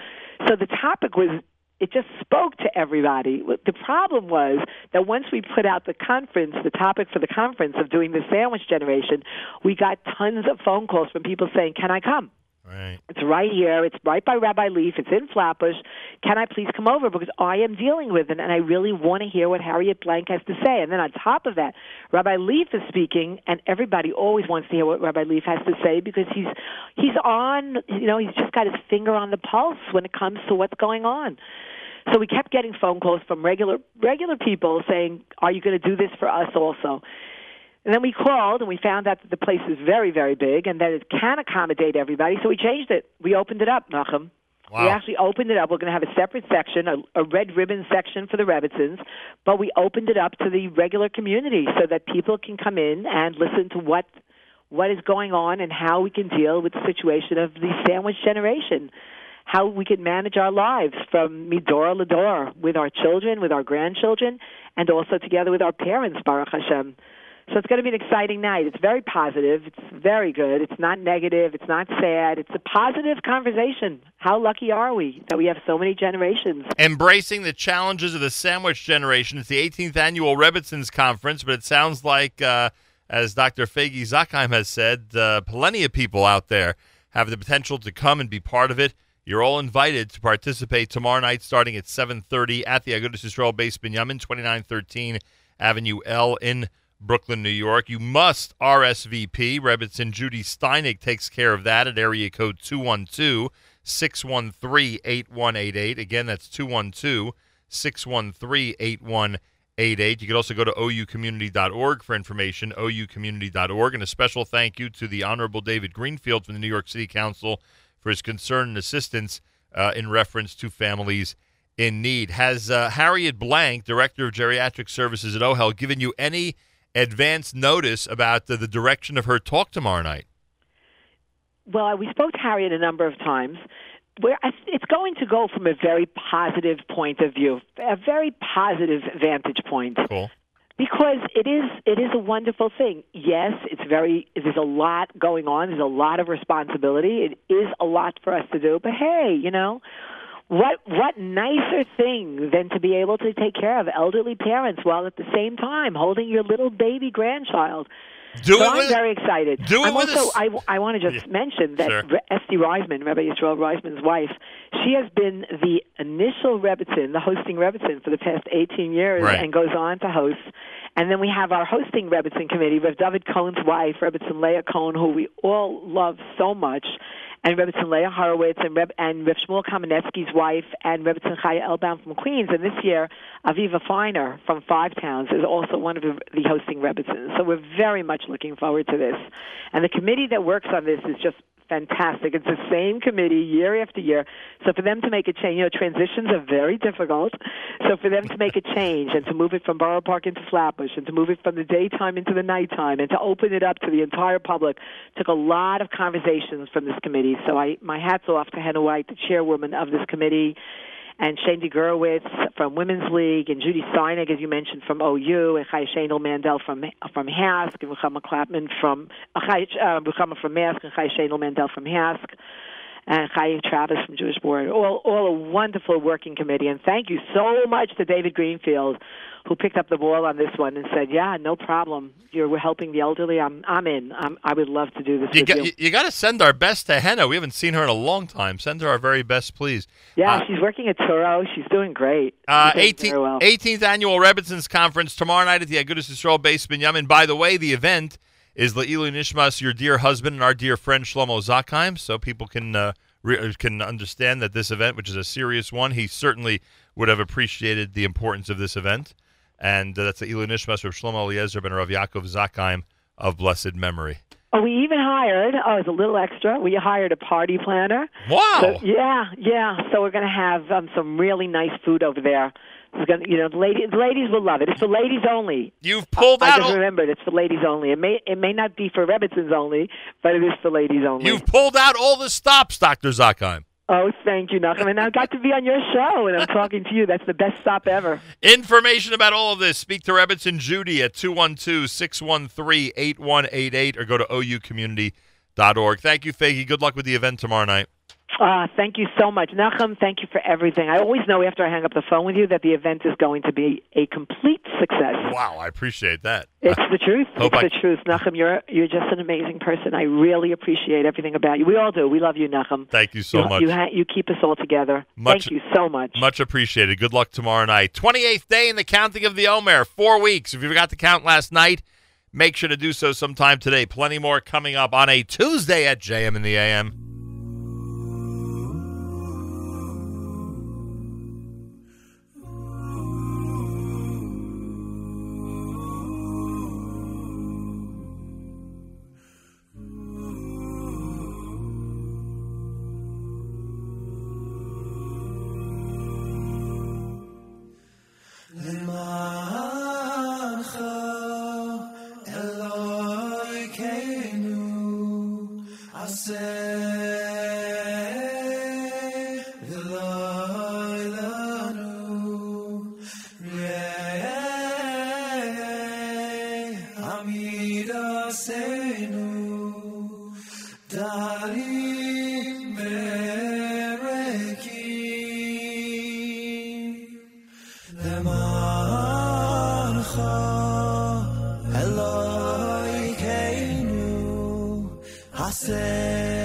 So the topic was it just spoke to everybody. The problem was that once we put out the conference, the topic for the conference of doing the sandwich generation, we got tons of phone calls from people saying, "Can I come?" Right. It's right here. It's right by Rabbi Lieff. It's in Flatbush. Can I please come over because I am dealing with it and I really want to hear what Harriet Blank has to say. And then on top of that, Rabbi Lieff is speaking, and everybody always wants to hear what Rabbi Lieff has to say because he's he's on. You know, he's just got his finger on the pulse when it comes to what's going on. So we kept getting phone calls from regular regular people saying, "Are you going to do this for us also?" And then we called and we found out that the place is very, very big and that it can accommodate everybody. So we changed it. We opened it up, Nachum. Wow. We actually opened it up. We're going to have a separate section, a, a red ribbon section for the Rebbitzins, but we opened it up to the regular community so that people can come in and listen to what what is going on and how we can deal with the situation of the sandwich generation, how we can manage our lives from midor lador with our children, with our grandchildren, and also together with our parents, Baruch Hashem. So it's going to be an exciting night. It's very positive. It's very good. It's not negative. It's not sad. It's a positive conversation. How lucky are we that we have so many generations? Embracing the challenges of the sandwich generation. It's the 18th annual Rebbitzins Conference, but it sounds like, uh, as Dr. Faygie Zakheim has said, uh, plenty of people out there have the potential to come and be part of it. You're all invited to participate tomorrow night, starting at 7:30 at the Agudas Israel Bais Binyamin, 2913 Avenue L in Brooklyn, New York. You must RSVP. Rebitzin Judy Steinig takes care of that at area code 212 613 8188. Again, that's 212 613 8188. You can also go to oucommunity.org for information, oucommunity.org. And a special thank you to the Honorable David Greenfield from the New York City Council for his concern and assistance uh, in reference to families in need. Has uh, Harriet Blank, Director of Geriatric Services at OHEL, given you any advance notice about the, the direction of her talk tomorrow night? Well, we spoke to Harriet a number of times. Where it's going to go from a very positive point of view, a very positive vantage point. Cool. Because it is it is a wonderful thing. Yes, it's very there's a lot going on. There's a lot of responsibility. It is a lot for us to do. But hey, you know, what what nicer thing than to be able to take care of elderly parents while at the same time holding your little baby grandchild. Do so it I'm with- very excited. do it I'm with also us. I, I want to just mention that Sure. Esty Reisman, Rabbi Yisrael Reisman's wife, she has been the initial Rebbitzin, the hosting Rebbitzin for the past 18 years, Right. and goes on to host. And then we have our hosting Rebbitzin committee, Rev David Cohn's wife, Rebbitzin Leah Cohn, who we all love so much. And Rebbetzin Leah Horowitz and Reb and Reb Shmuel Kamenetsky's wife and Rebbetzin Chaya Elbaum from Queens. And this year, Aviva Feiner from Five Towns is also one of the, hosting Rebbetzins. So we're very much looking forward to this. And the committee that works on this is just fantastic. It's the same committee year after year. So for them to make a change, you know, transitions are very difficult. So for them to make a change and to move it from Borough Park into Flatbush and to move it from the daytime into the nighttime and to open it up to the entire public took a lot of conversations from this committee. So I my hats off to Hannah White, the chairwoman of this committee and Shane DeGurowitz from Women's League, and Judy Steinig, as you mentioned, from OU, and Chai Shanel Mandel from from Hask, and Ruchama Clapman from uh, Chai uh, from Mask, and Chai Shanel Mandel from Hask, and Chai Travis from Jewish Board. All all a wonderful working committee, and thank you so much to David Greenfield, who picked up the ball on this one and said, "Yeah, no problem. You're helping the elderly. I'm I'm in. I'm, I would love to do this You got, you." you, got to send our best to Henna. We haven't seen her in a long time. Send her our very best, please. Yeah, Uh, she's working at Touro. She's doing great. Uh, She's doing 18th, very well. 18th annual Rebbitzins Conference tomorrow night at the Agudas Yisrael Bais Binyamin. By the way, the event is Le'ilu Nishmas, your dear husband and our dear friend Shlomo Zakheim, so people can uh, re- can understand that this event, which is a serious one, he certainly would have appreciated the importance of this event. And uh, that's the Ilu Nishmas of Shlomo Eliezer ben Rav Yaakov Zakheim of blessed memory. Oh, we even hired. Oh, it's a little extra. We hired a party planner. Wow. So, yeah, yeah. So we're going to have um, some really nice food over there. It's gonna, you know, the ladies, the ladies will love it. It's for ladies only. You've pulled I out. just all- remembered it's for ladies only. It may it may not be for Rebbitzins only, but it is for ladies only. You've pulled out all the stops, Dr. Zakheim. Oh, thank you, Nachum. And I got to be on your show, and I'm talking to you. That's the best stop ever. Information about all of this, speak to Rebbitz and Judy at 212-613-8188 or go to oucommunity.org. Thank you, Faygie. Good luck with the event tomorrow night. Uh, thank you so much. Nachum, thank you for everything. I always know after I hang up the phone with you that the event is going to be a complete success. Wow, I appreciate that. It's the truth. It's I- the truth. Nachum, you're you're just an amazing person. I really appreciate everything about you. We all do. We love you, Nachum. Thank you so you, much. You, ha- you keep us all together. Much- Thank you so much. Much appreciated. Good luck tomorrow night. 28th day in the counting of the Omer. Four weeks. If you forgot to count last night, make sure to do so sometime today. Plenty more coming up on a Tuesday at JM in the AM. I said.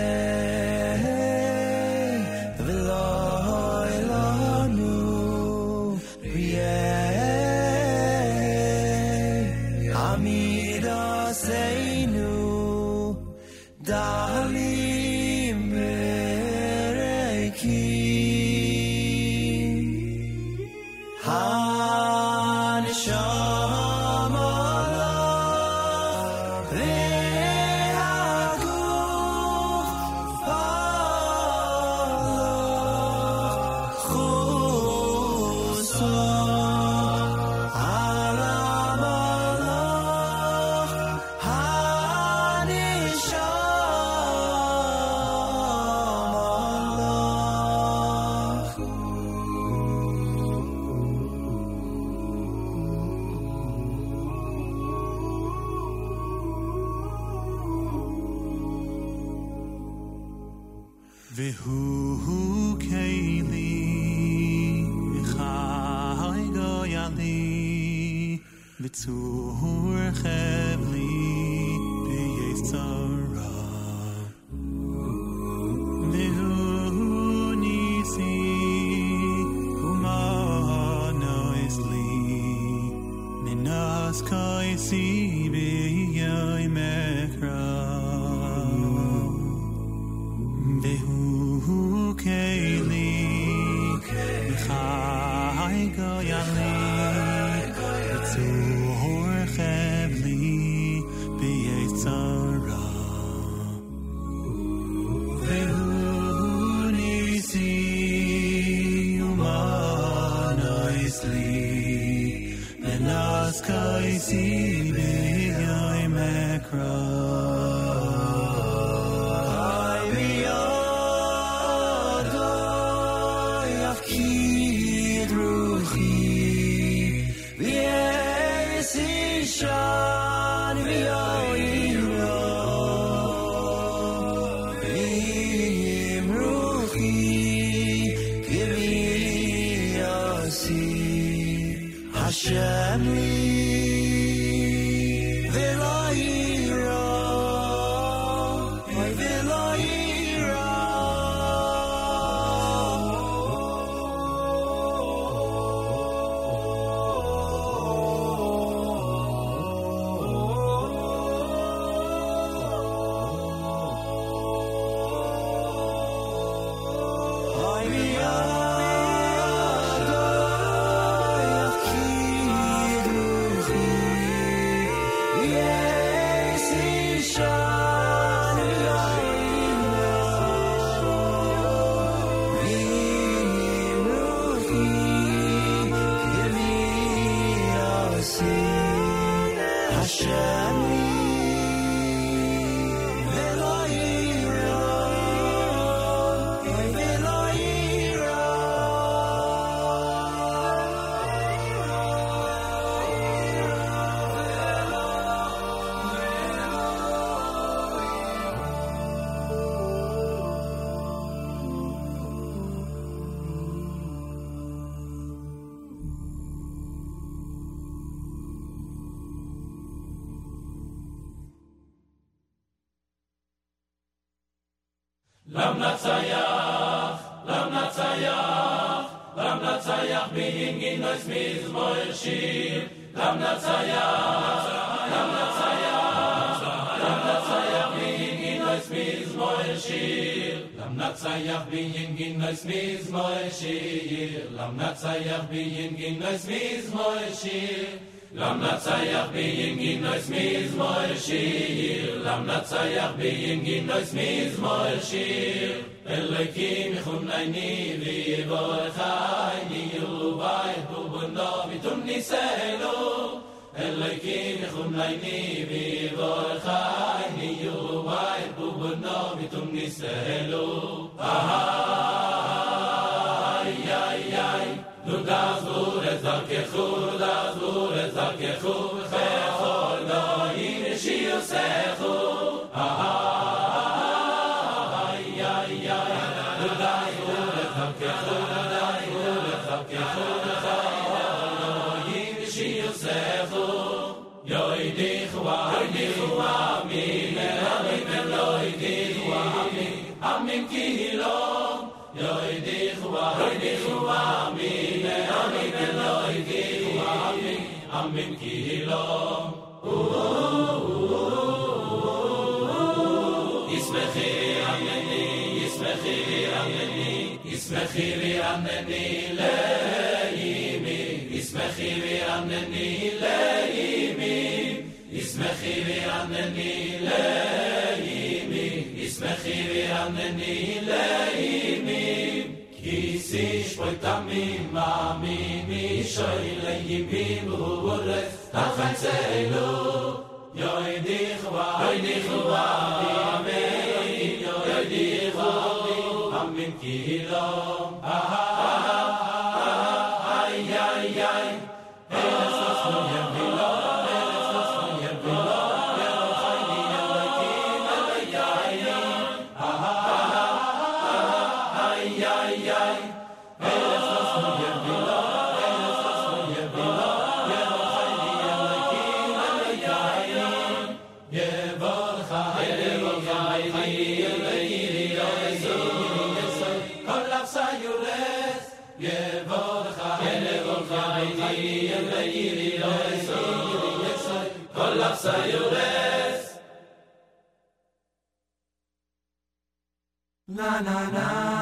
meine wie wohl hi yu bei bu no mit um diselo Oh na na na.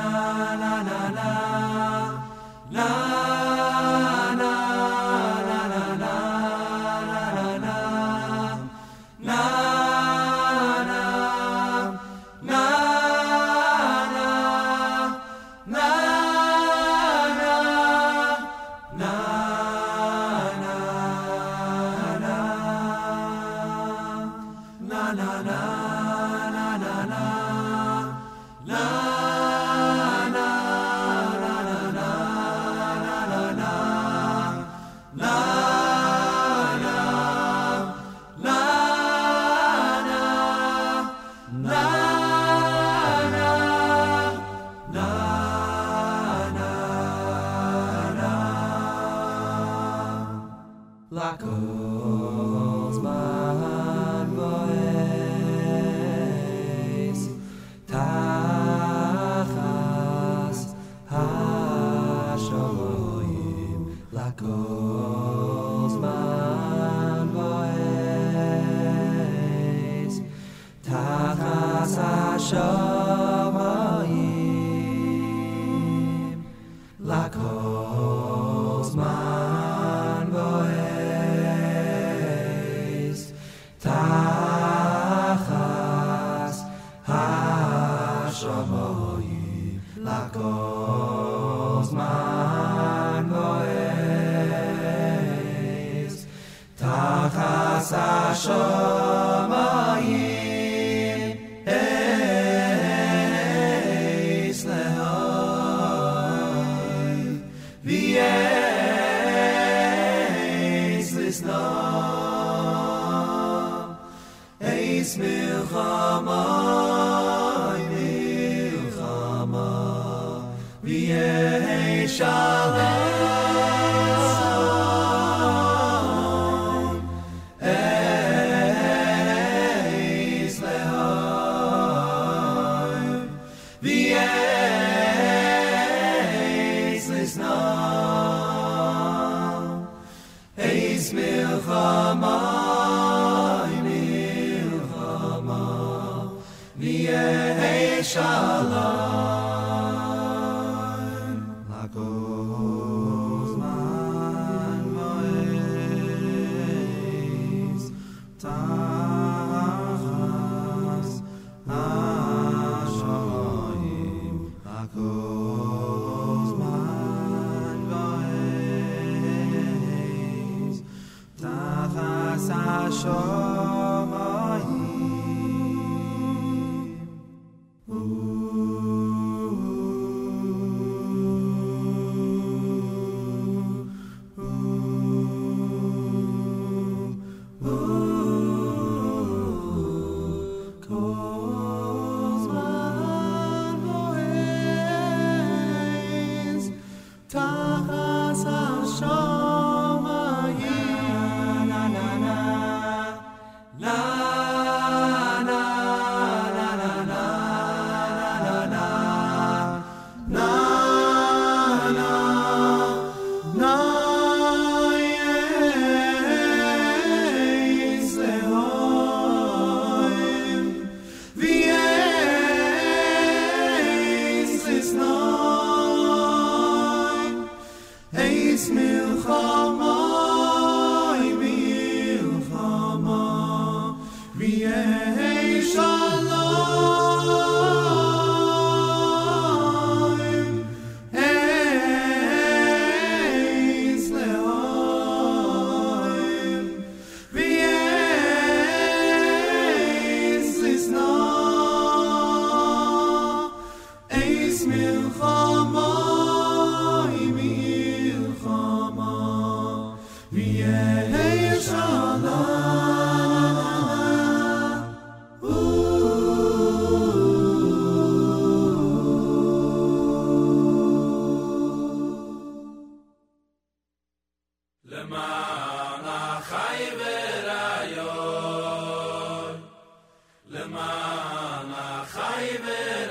طيبه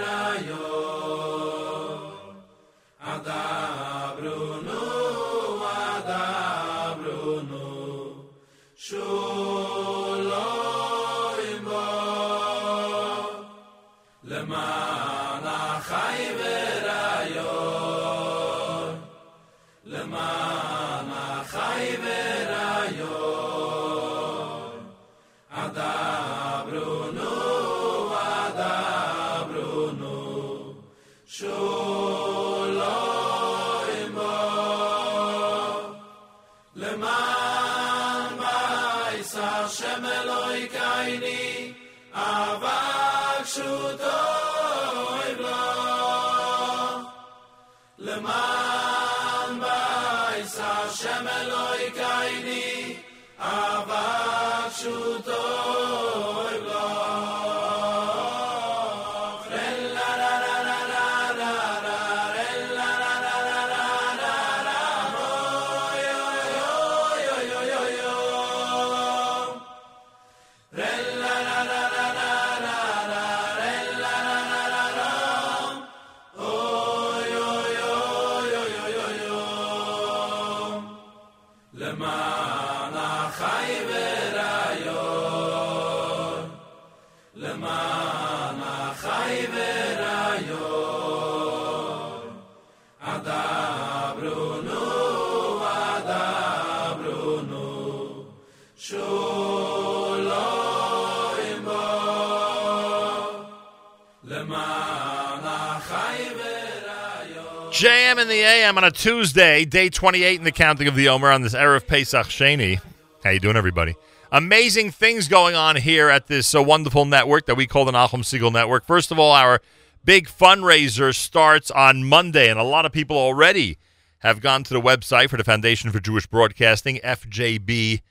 in the AM on a Tuesday, day 28 in the counting of the Omer on this Erev Pesach Sheni. How you doing, everybody? Amazing things going on here at this uh, wonderful network that we call the Nachum Segal Network. First of all, our big fundraiser starts on Monday, and a lot of people already have gone to the website for the Foundation for Jewish Broadcasting, FJB,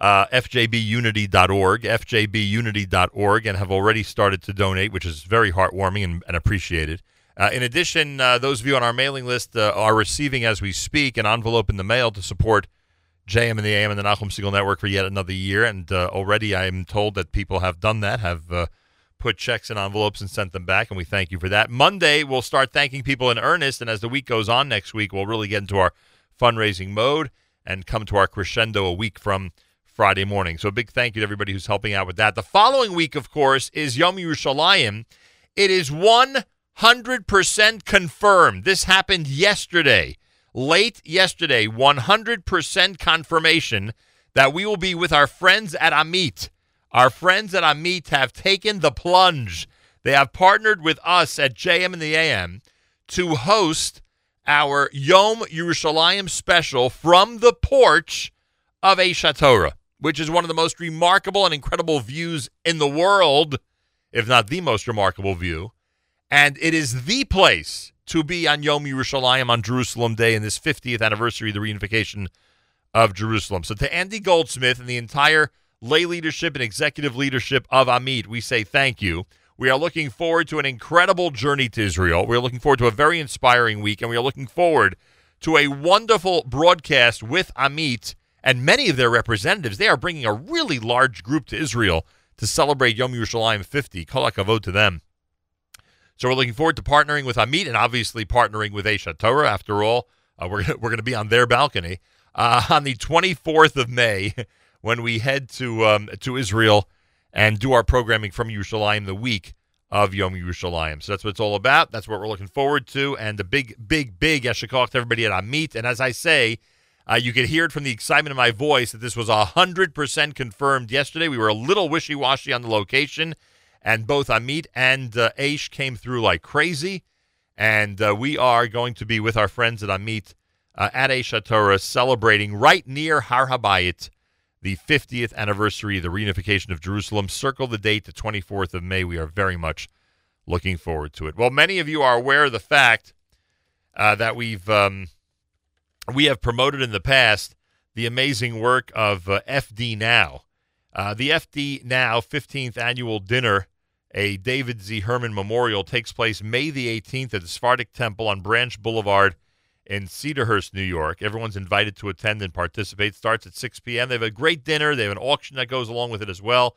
uh, fjbunity.org, fjbunity.org, and have already started to donate, which is very heartwarming and, and appreciated. Uh, in addition, uh, those of you on our mailing list uh, are receiving, as we speak, an envelope in the mail to support JM and the AM and the Nachum Segal Network for yet another year. And uh, already I am told that people have done that, have uh, put checks in envelopes and sent them back, and we thank you for that. Monday, we'll start thanking people in earnest, and as the week goes on next week, we'll really get into our fundraising mode and come to our crescendo a week from Friday morning. So a big thank you to everybody who's helping out with that. The following week, of course, is Yom Yerushalayim. It is 100% confirmed. This happened yesterday, late yesterday, 100% confirmation that we will be with our friends at Amit. Our friends at Amit have taken the plunge. They have partnered with us at JM and the AM to host our Yom Yerushalayim special from the porch of Aish Torah, which is one of the most remarkable and incredible views in the world, if not the most remarkable view. And it is the place to be on Yom Yerushalayim on Jerusalem Day in this 50th anniversary of the reunification of Jerusalem. So to Andy Goldsmith and the entire lay leadership and executive leadership of Amit, we say thank you. We are looking forward to an incredible journey to Israel. We're looking forward to a very inspiring week, and we are looking forward to a wonderful broadcast with Amit and many of their representatives. They are bringing a really large group to Israel to celebrate Yom Yerushalayim 50. Kol to them. So we're looking forward to partnering with Amit and obviously partnering with Aish Torah. After all, uh, we're [LAUGHS] we're going to be on their balcony uh, on the 24th of May [LAUGHS] when we head to um, to Israel and do our programming from Yerushalayim the week of Yom Yerushalayim. So that's what it's all about. That's what we're looking forward to. And a big, big, big Eshikach to everybody at Amit. And as I say, uh, you could hear it from the excitement in my voice that this was 100% confirmed yesterday. We were a little wishy washy on the location, and both Amit and uh, Aish came through like crazy. And uh, we are going to be with our friends at Amit uh, at Aish Torah celebrating right near Har Habayit the 50th anniversary of the reunification of Jerusalem. Circle the date, the 24th of May. We are very much looking forward to it. Well, many of you are aware of the fact uh, that we've um, we have promoted in the past the amazing work of uh, FD Now. Uh, the FD Now 15th annual dinner, a David Z. Herman Memorial, takes place May the 18th at the Sephardic Temple on Branch Boulevard in Cedarhurst, New York. Everyone's invited to attend and participate. Starts at 6 p.m. They have a great dinner. They have an auction that goes along with it as well.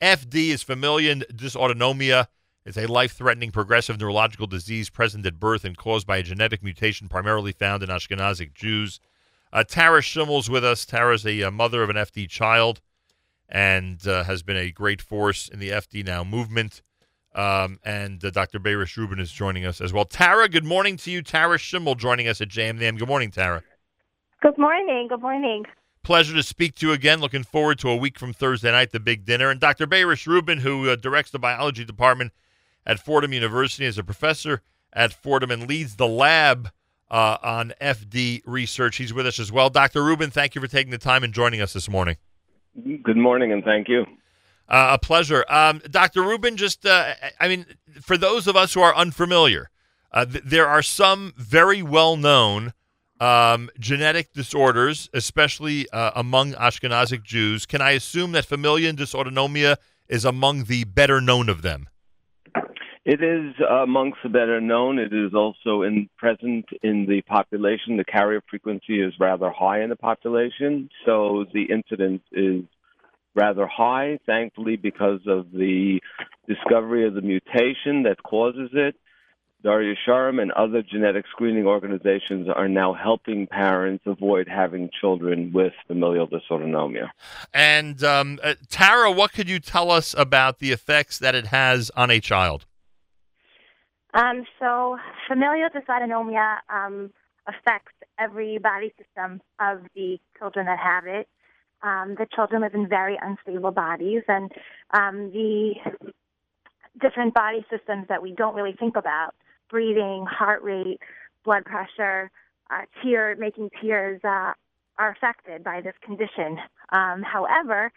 FD is familial dysautonomia. It's a life-threatening progressive neurological disease present at birth and caused by a genetic mutation primarily found in Ashkenazic Jews. Uh, Tara Schimmel's with us. Tara's a uh, mother of an FD child and uh, has been a great force in the FD Now movement. Um, and uh, Dr. Berish Rubin is joining us as well. Tara, good morning to you. Tara Schimmel joining us at JMNAM. Good morning, Tara. Good morning. Good morning. Pleasure to speak to you again. Looking forward to a week from Thursday night, the big dinner. And Dr. Berish Rubin, who uh, directs the biology department at Fordham University, is a professor at Fordham and leads the lab uh, on FD research. He's with us as well. Dr. Rubin, thank you for taking the time and joining us this morning. Good morning, and thank you. Uh, a pleasure. Um, Dr. Rubin, just, uh, I mean, for those of us who are unfamiliar, uh, th- there are some very well known um, genetic disorders, especially uh, among Ashkenazic Jews. Can I assume that familial dysautonomia is among the better known of them? It is amongst the better known. It is also in present in the population. The carrier frequency is rather high in the population, so the incidence is rather high, thankfully, because of the discovery of the mutation that causes it. Dor Yeshorim and other genetic screening organizations are now helping parents avoid having children with familial dysautonomia. And um, uh, Tara, what could you tell us about the effects that it has on a child? Um, so, familial dysautonomia um, affects every body system of the children that have it. Um, the children live in very unstable bodies, and um, the different body systems that we don't really think about breathing, heart rate, blood pressure, uh, tear making tears uh, are affected by this condition. Um, however,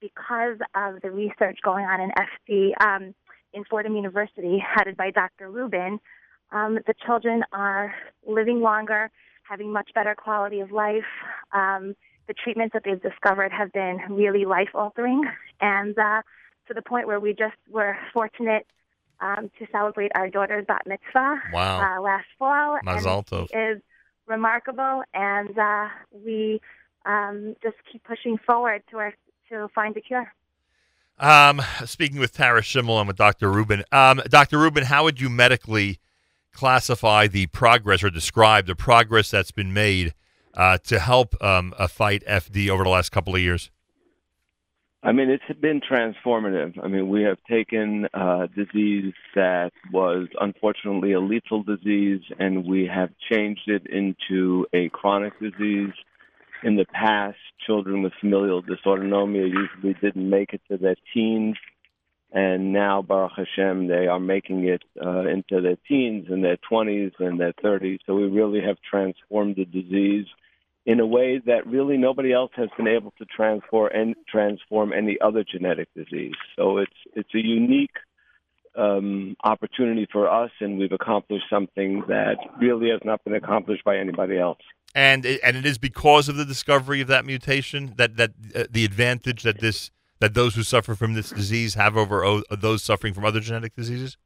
because of the research going on in FD in Fordham University, headed by Dr. Rubin, um, the children are living longer, having much better quality of life. Um, the treatments that they've discovered have been really life altering, and uh, to the point where we just were fortunate um, to celebrate our daughter's bat mitzvah Wow. uh, last fall. Mazel tov. is remarkable, and uh, we um, just keep pushing forward to our, to find a cure. Um, speaking with Tara Schimmel and with Dr. Rubin, um, Dr. Rubin, how would you medically classify the progress or describe the progress that's been made uh, to help um, uh, fight FD over the last couple of years? I mean, it's been transformative. I mean, we have taken a disease that was unfortunately a lethal disease and we have changed it into a chronic disease. In the past, children with familial dysautonomia usually didn't make it to their teens. And now, Baruch Hashem, they are making it uh, into their teens and their 20s and their 30s. So we really have transformed the disease in a way that really nobody else has been able to transform and transform any other genetic disease. So it's it's a unique um, opportunity for us, and we've accomplished something that really has not been accomplished by anybody else. And it, and it is because of the discovery of that mutation that that uh, the advantage that this that those who suffer from this disease have over o- those suffering from other genetic diseases.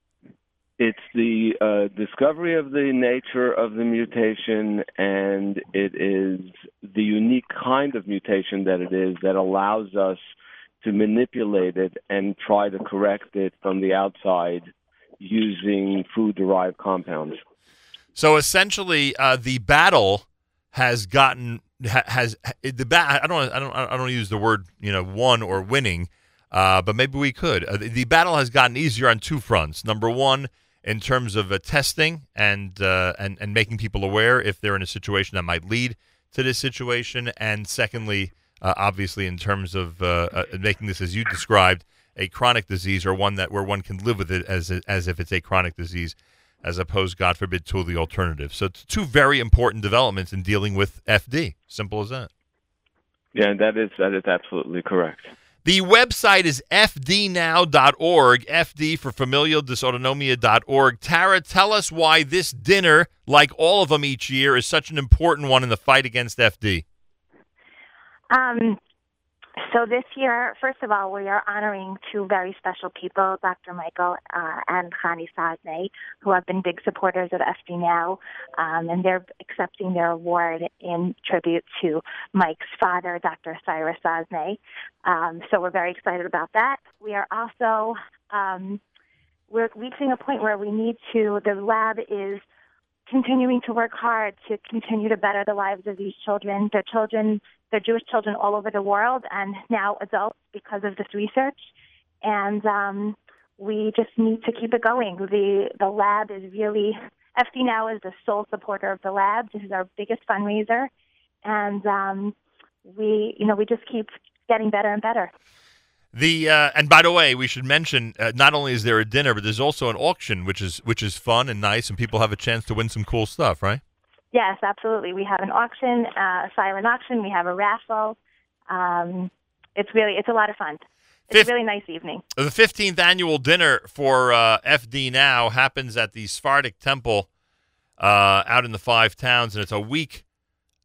It's the uh, discovery of the nature of the mutation, and it is the unique kind of mutation that it is that allows us to manipulate it and try to correct it from the outside using food derived compounds. So essentially, uh, the battle has gotten has the bat. I don't I don't I don't use the word you know won or winning, uh, but maybe we could. Uh, the, the battle has gotten easier on two fronts. Number one, in terms of uh, testing and uh, and and making people aware if they're in a situation that might lead to this situation, and secondly, uh, obviously in terms of uh, uh, making this as you described a chronic disease or one that where one can live with it as as if it's a chronic disease as opposed, God forbid, to the alternative. So, it's two very important developments in dealing with FD. Simple as that. Yeah, that is that is absolutely correct. The website is fdnow.org, FD for familial dysautonomia.org. Tara, tell us why this dinner, like all of them each year, is such an important one in the fight against FD. Um, so this year, first of all, we are honoring two very special people, Dr. Michael uh, and Khani Sadne, who have been big supporters of FD Now, um, and they're accepting their award in tribute to Mike's father, Dr. Cyrus Sadne. Um, so we're very excited about that. We are also um, we're reaching a point where we need to. The lab is continuing to work hard to continue to better the lives of these children. They're children, they're Jewish children all over the world, and now adults because of this research. And um, we just need to keep it going. The the lab is really FD now is the sole supporter of the lab. This is our biggest fundraiser, and um, we you know we just keep getting better and better. The uh, and by the way, we should mention uh, not only is there a dinner, but there's also an auction, which is which is fun and nice, and people have a chance to win some cool stuff, right? Yes, absolutely. We have an auction, uh, a silent auction. We have a raffle. Um, it's really it's a lot of fun. It's a really nice evening. The 15th annual dinner for uh, FD Now happens at the Sephardic Temple uh, out in the Five Towns, and it's a week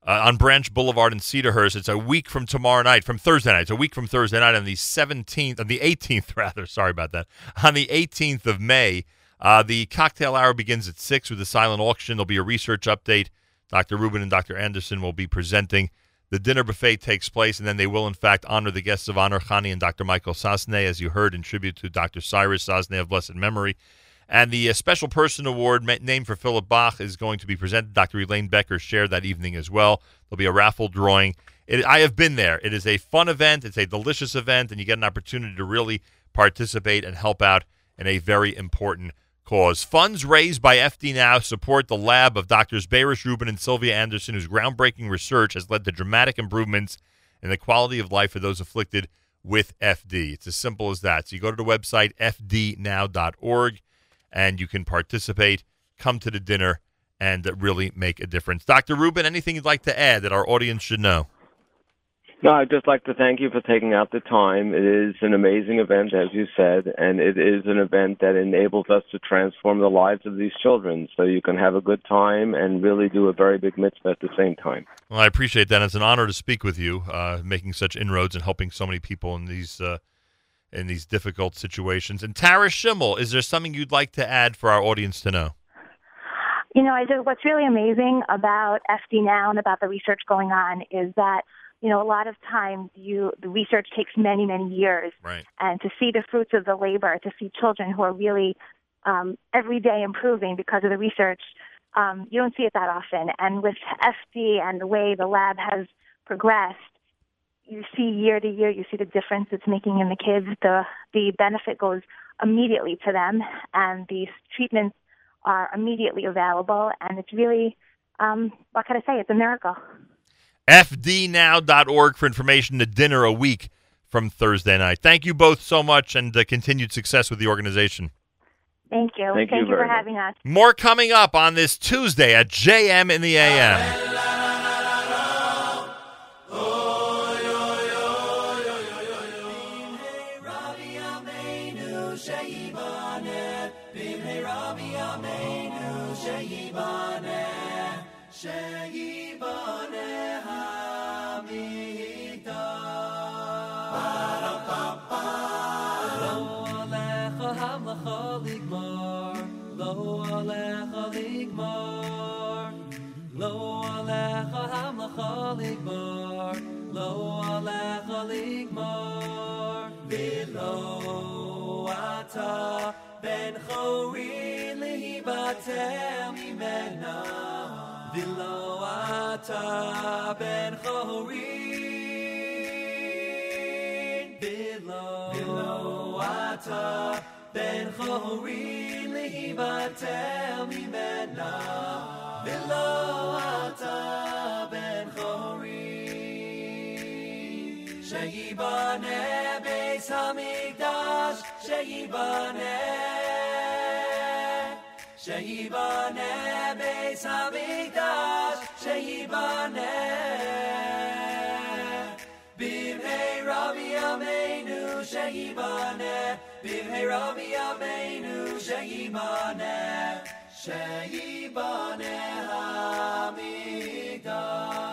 uh, on Branch Boulevard in Cedarhurst. It's a week from tomorrow night, from Thursday night. It's a week from Thursday night on the 17th, on the 18th, [LAUGHS] rather. Sorry about that. On the 18th of May. Uh, the cocktail hour begins at 6 with a silent auction. There'll be a research update. Dr. Rubin and Dr. Anderson will be presenting. The dinner buffet takes place, and then they will, in fact, honor the guests of honor, Khani and Dr. Michael Sasne, as you heard, in tribute to Dr. Cyrus Sasne of blessed memory. And the uh, Special Person Award ma- named for Philip Bach is going to be presented. Dr. Elaine Becker shared that evening as well. There'll be a raffle drawing. It, I have been there. It is a fun event. It's a delicious event, and you get an opportunity to really participate and help out in a very important cause. Funds raised by FD Now support the lab of Doctors Berish Rubin and Sylvia Anderson, whose groundbreaking research has led to dramatic improvements in the quality of life for those afflicted with FD. It's as simple as that. So you go to the website fdnow.org and you can participate, come to the dinner, and really make a difference. Dr. Rubin, anything you'd like to add that our audience should know? No, I'd just like to thank you for taking out the time. It is an amazing event, as you said, and it is an event that enables us to transform the lives of these children so you can have a good time and really do a very big mitzvah at the same time. Well, I appreciate that. It's an honor to speak with you, uh, making such inroads and helping so many people in these uh, in these difficult situations. And Tara Schimmel, is there something you'd like to add for our audience to know? You know, I just, what's really amazing about FD Now and about the research going on is that, you know, a lot of times you the research takes many, many years. Right. And to see the fruits of the labor, to see children who are really um, every day improving because of the research, um, you don't see it that often. And with FD and the way the lab has progressed, you see year to year, you see the difference it's making in the kids. The the benefit goes immediately to them, and these treatments are immediately available. And it's really, um, what can I say? It's a miracle. fdnow.org for information The dinner a week from Thursday night. Thank you both so much and uh, continued success with the organization. Thank you. Thank you for much. having us. More coming up on this Tuesday at JM in the AM. Ata ben chori libatel mimena, v'lo ata ben chori, v'lo ata ben chori libatel mimena, v'lo ata ben chori. Sheyibane, sheyibane beis hamikdash, sheyibane. Bimhei Rabbi Ameinu sheyibane, Bimhei Rabbi Ameinu sheyibane, sheyibane hamikdash.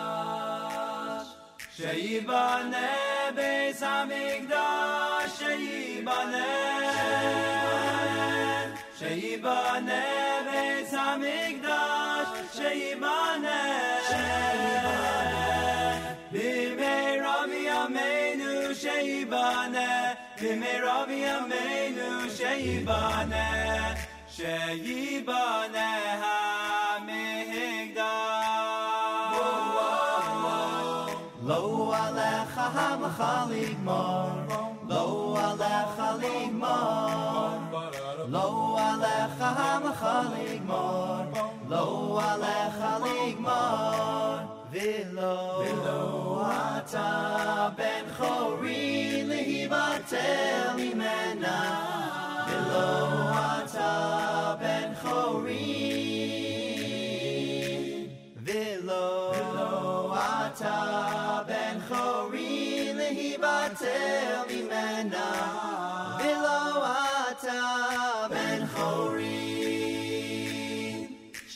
Sheyibane beis hamikdash, sheyibane, sheyibane beis hamikdash, sheyibane, b'mei Rabbi Ameinu sheyibane, b'mei Rabbi Ameinu hamlacha ligmar, lo alecha ligmar, lo alecha hamlacha ligmar, lo alecha ligmar, v'lo ata ben chori lihibatel imena, v'lo ata ben chori.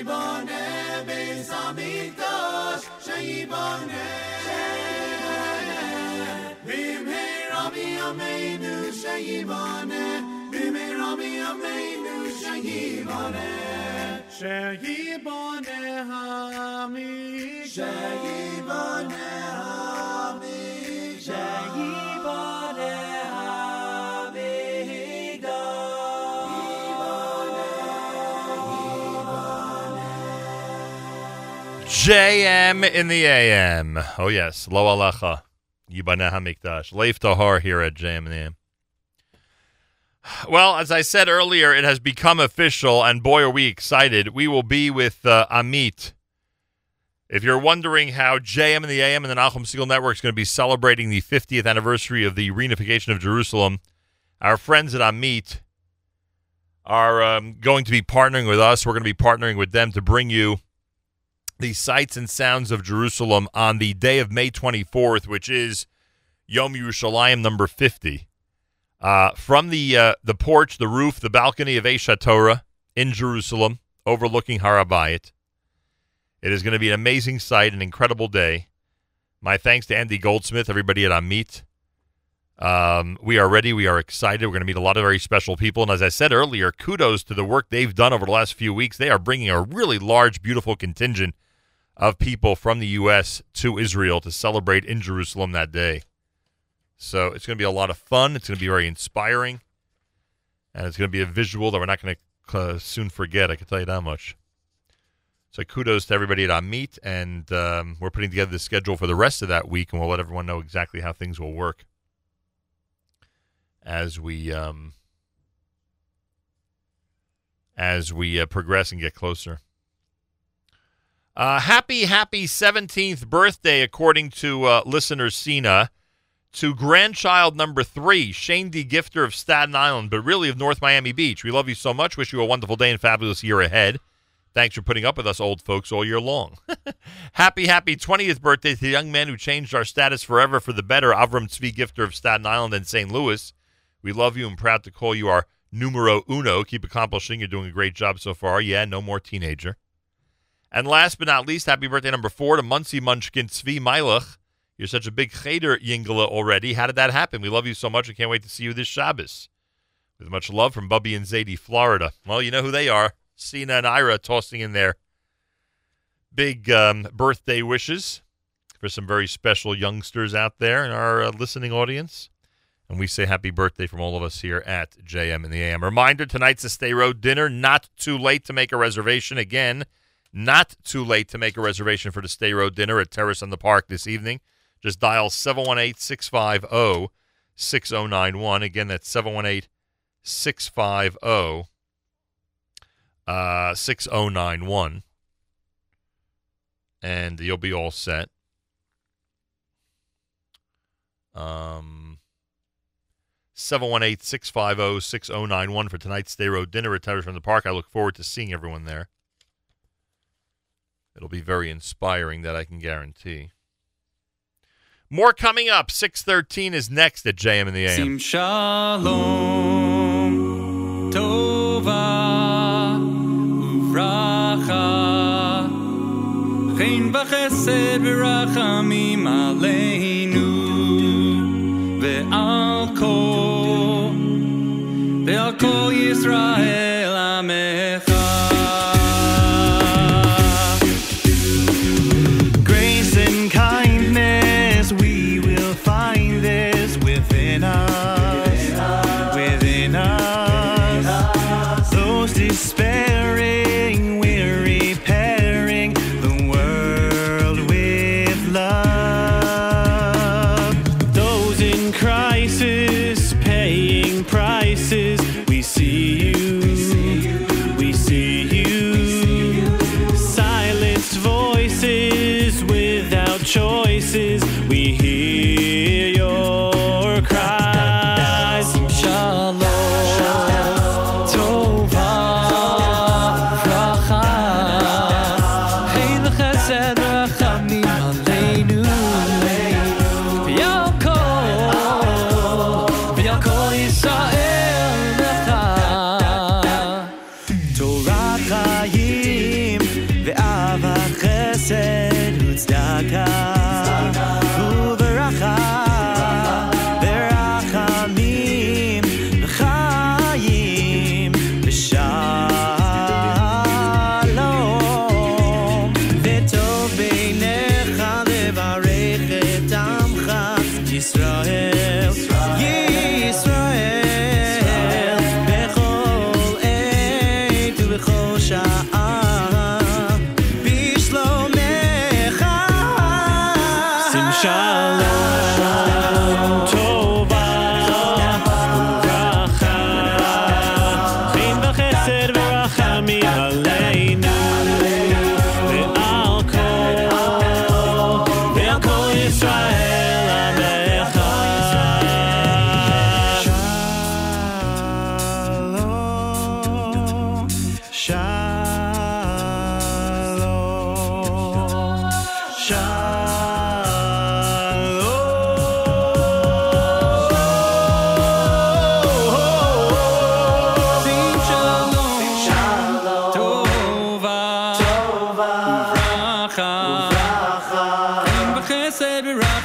sheyibane beis hamikdash, sheyibane, sheyibane. Bimhei Rabbi Ameinu sheyibane, Bimirami Ameinu Shayibane Shayibane Hami Shayibane Hami Shayibane JM in the AM. Oh, yes. Lo Alecha. Yibaneh. Leif Tahar here at JM in the AM. Well, as I said earlier, it has become official, and boy, are we excited. We will be with uh, Amit. If you're wondering how JM and the AM and the Nachum Segal Network is going to be celebrating the 50th anniversary of the reunification of Jerusalem, our friends at Amit are um, going to be partnering with us. We're going to be partnering with them to bring you the sights and sounds of Jerusalem on the day of May 24th, which is Yom Yerushalayim number 50. Uh, from the uh, the porch, the roof, the balcony of Aish Torah in Jerusalem, overlooking Har Habayit. It is going to be an amazing sight, an incredible day. My thanks to Andy Goldsmith, everybody at Amit. Um, we are ready. We are excited. We're going to meet a lot of very special people. And as I said earlier, kudos to the work they've done over the last few weeks. They are bringing a really large, beautiful contingent of people from the U.S. to Israel to celebrate in Jerusalem that day. So it's going to be a lot of fun. It's going to be very inspiring. And it's going to be a visual that we're not going to uh, soon forget. I can tell you that much. So kudos to everybody at Amit. And um, we're putting together the schedule for the rest of that week, and we'll let everyone know exactly how things will work as we um, as we uh, progress and get closer. Uh, happy, happy 17th birthday, according to uh, listener Cena, to grandchild number three, Shane D. Gifter of Staten Island, but really of North Miami Beach. We love you so much. Wish you a wonderful day and fabulous year ahead. Thanks for putting up with us old folks all year long. [LAUGHS] happy, happy 20th birthday to the young man who changed our status forever for the better, Avram Tzvi Gifter of Staten Island and St. Louis. We love you and proud to call you our numero uno. Keep accomplishing. You're doing a great job so far. Yeah, no more teenager. And last but not least, happy birthday number four to Monsey Munchkin Tzvi Meilach. You're such a big Cheder Yingala already. How did that happen? We love you so much. I can't wait to see you this Shabbos. With much love from Bubby and Zadie, Florida. Well, you know who they are. Cena and Ira tossing in their big um, birthday wishes for some very special youngsters out there in our uh, listening audience. And we say happy birthday from all of us here at JM in the AM. Reminder tonight's a Sderot dinner. Not too late to make a reservation. Again, not too late to make a reservation for the Sderot dinner at Terrace on the Park this evening. Just dial 718 650 6091. Again, that's 718 650 uh, 6091. And you'll be all set. Um, 718 650 6091 for tonight's Sderot dinner at Terrace on the Park. I look forward to seeing everyone there. It'll be very inspiring, that I can guarantee. More coming up. 613 is next at JM in the AM. Sim shalom tova uvracha chen v'chesed v'rachamim aleinu ve'al kol ve'al kol Yisrael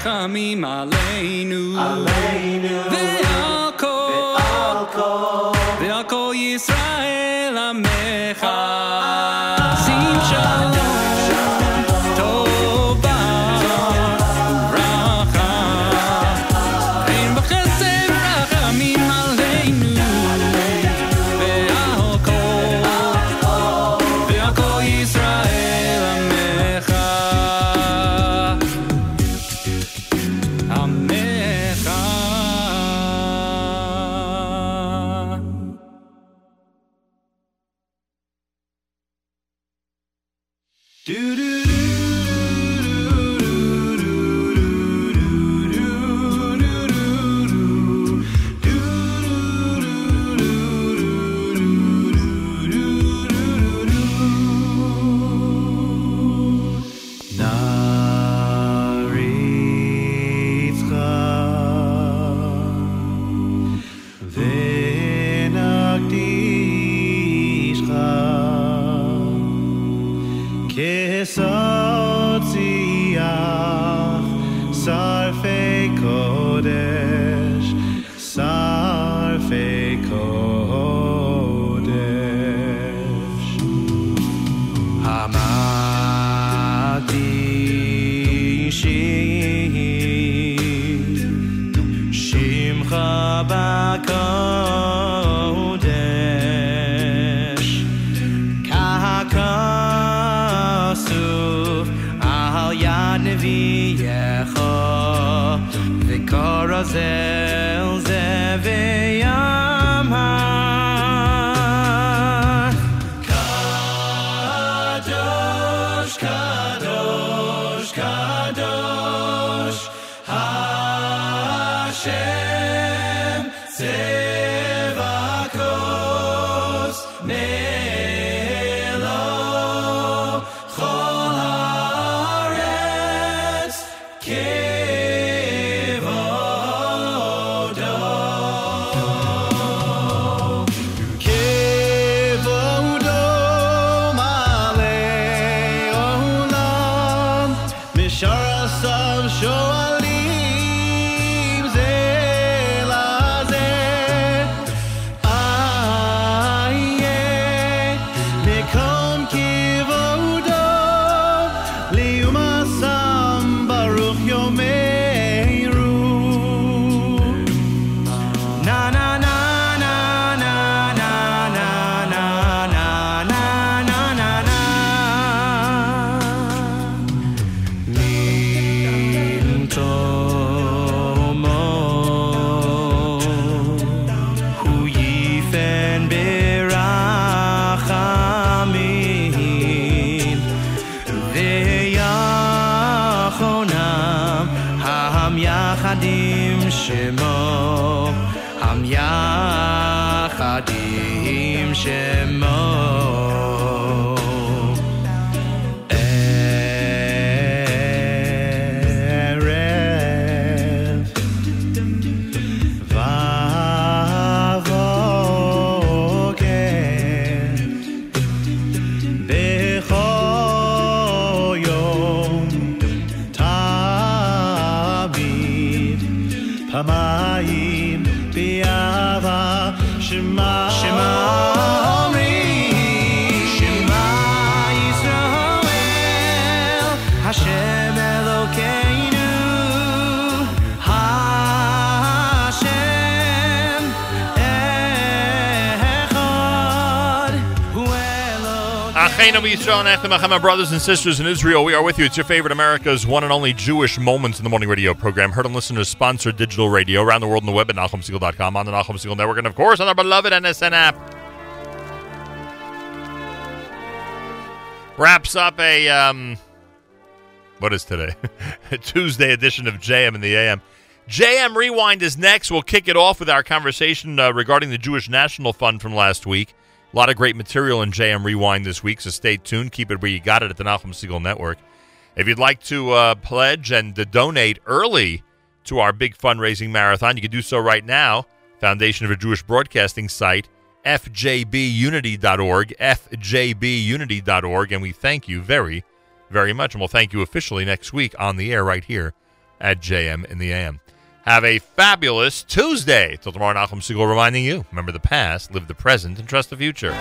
Rachamim Aleinu. Aleinu. Echem, my brothers and sisters in Israel. We are with you. It's your favorite America's one and only Jewish Moments in the Morning radio program. Heard and listeners sponsored digital radio around the world on the web at NachumSegal.com, on the Nachum Segal Network, and of course on our beloved NSN app. Wraps up a, um, what is today? [LAUGHS] Tuesday edition of JM in the AM. JM Rewind is next. We'll kick it off with our conversation uh, regarding the Jewish National Fund from last week. A lot of great material in JM Rewind this week, so stay tuned. Keep it where you got it at the Nachum Segal Network. If you'd like to uh, pledge and to donate early to our big fundraising marathon, you can do so right now. Foundation for Jewish Broadcasting site, fjbunity.org, fjbunity.org, and we thank you very, very much. And we'll thank you officially next week on the air right here at JM in the AM. Have a fabulous Tuesday. Till tomorrow, Nachum Segal reminding you remember the past, live the present, and trust the future.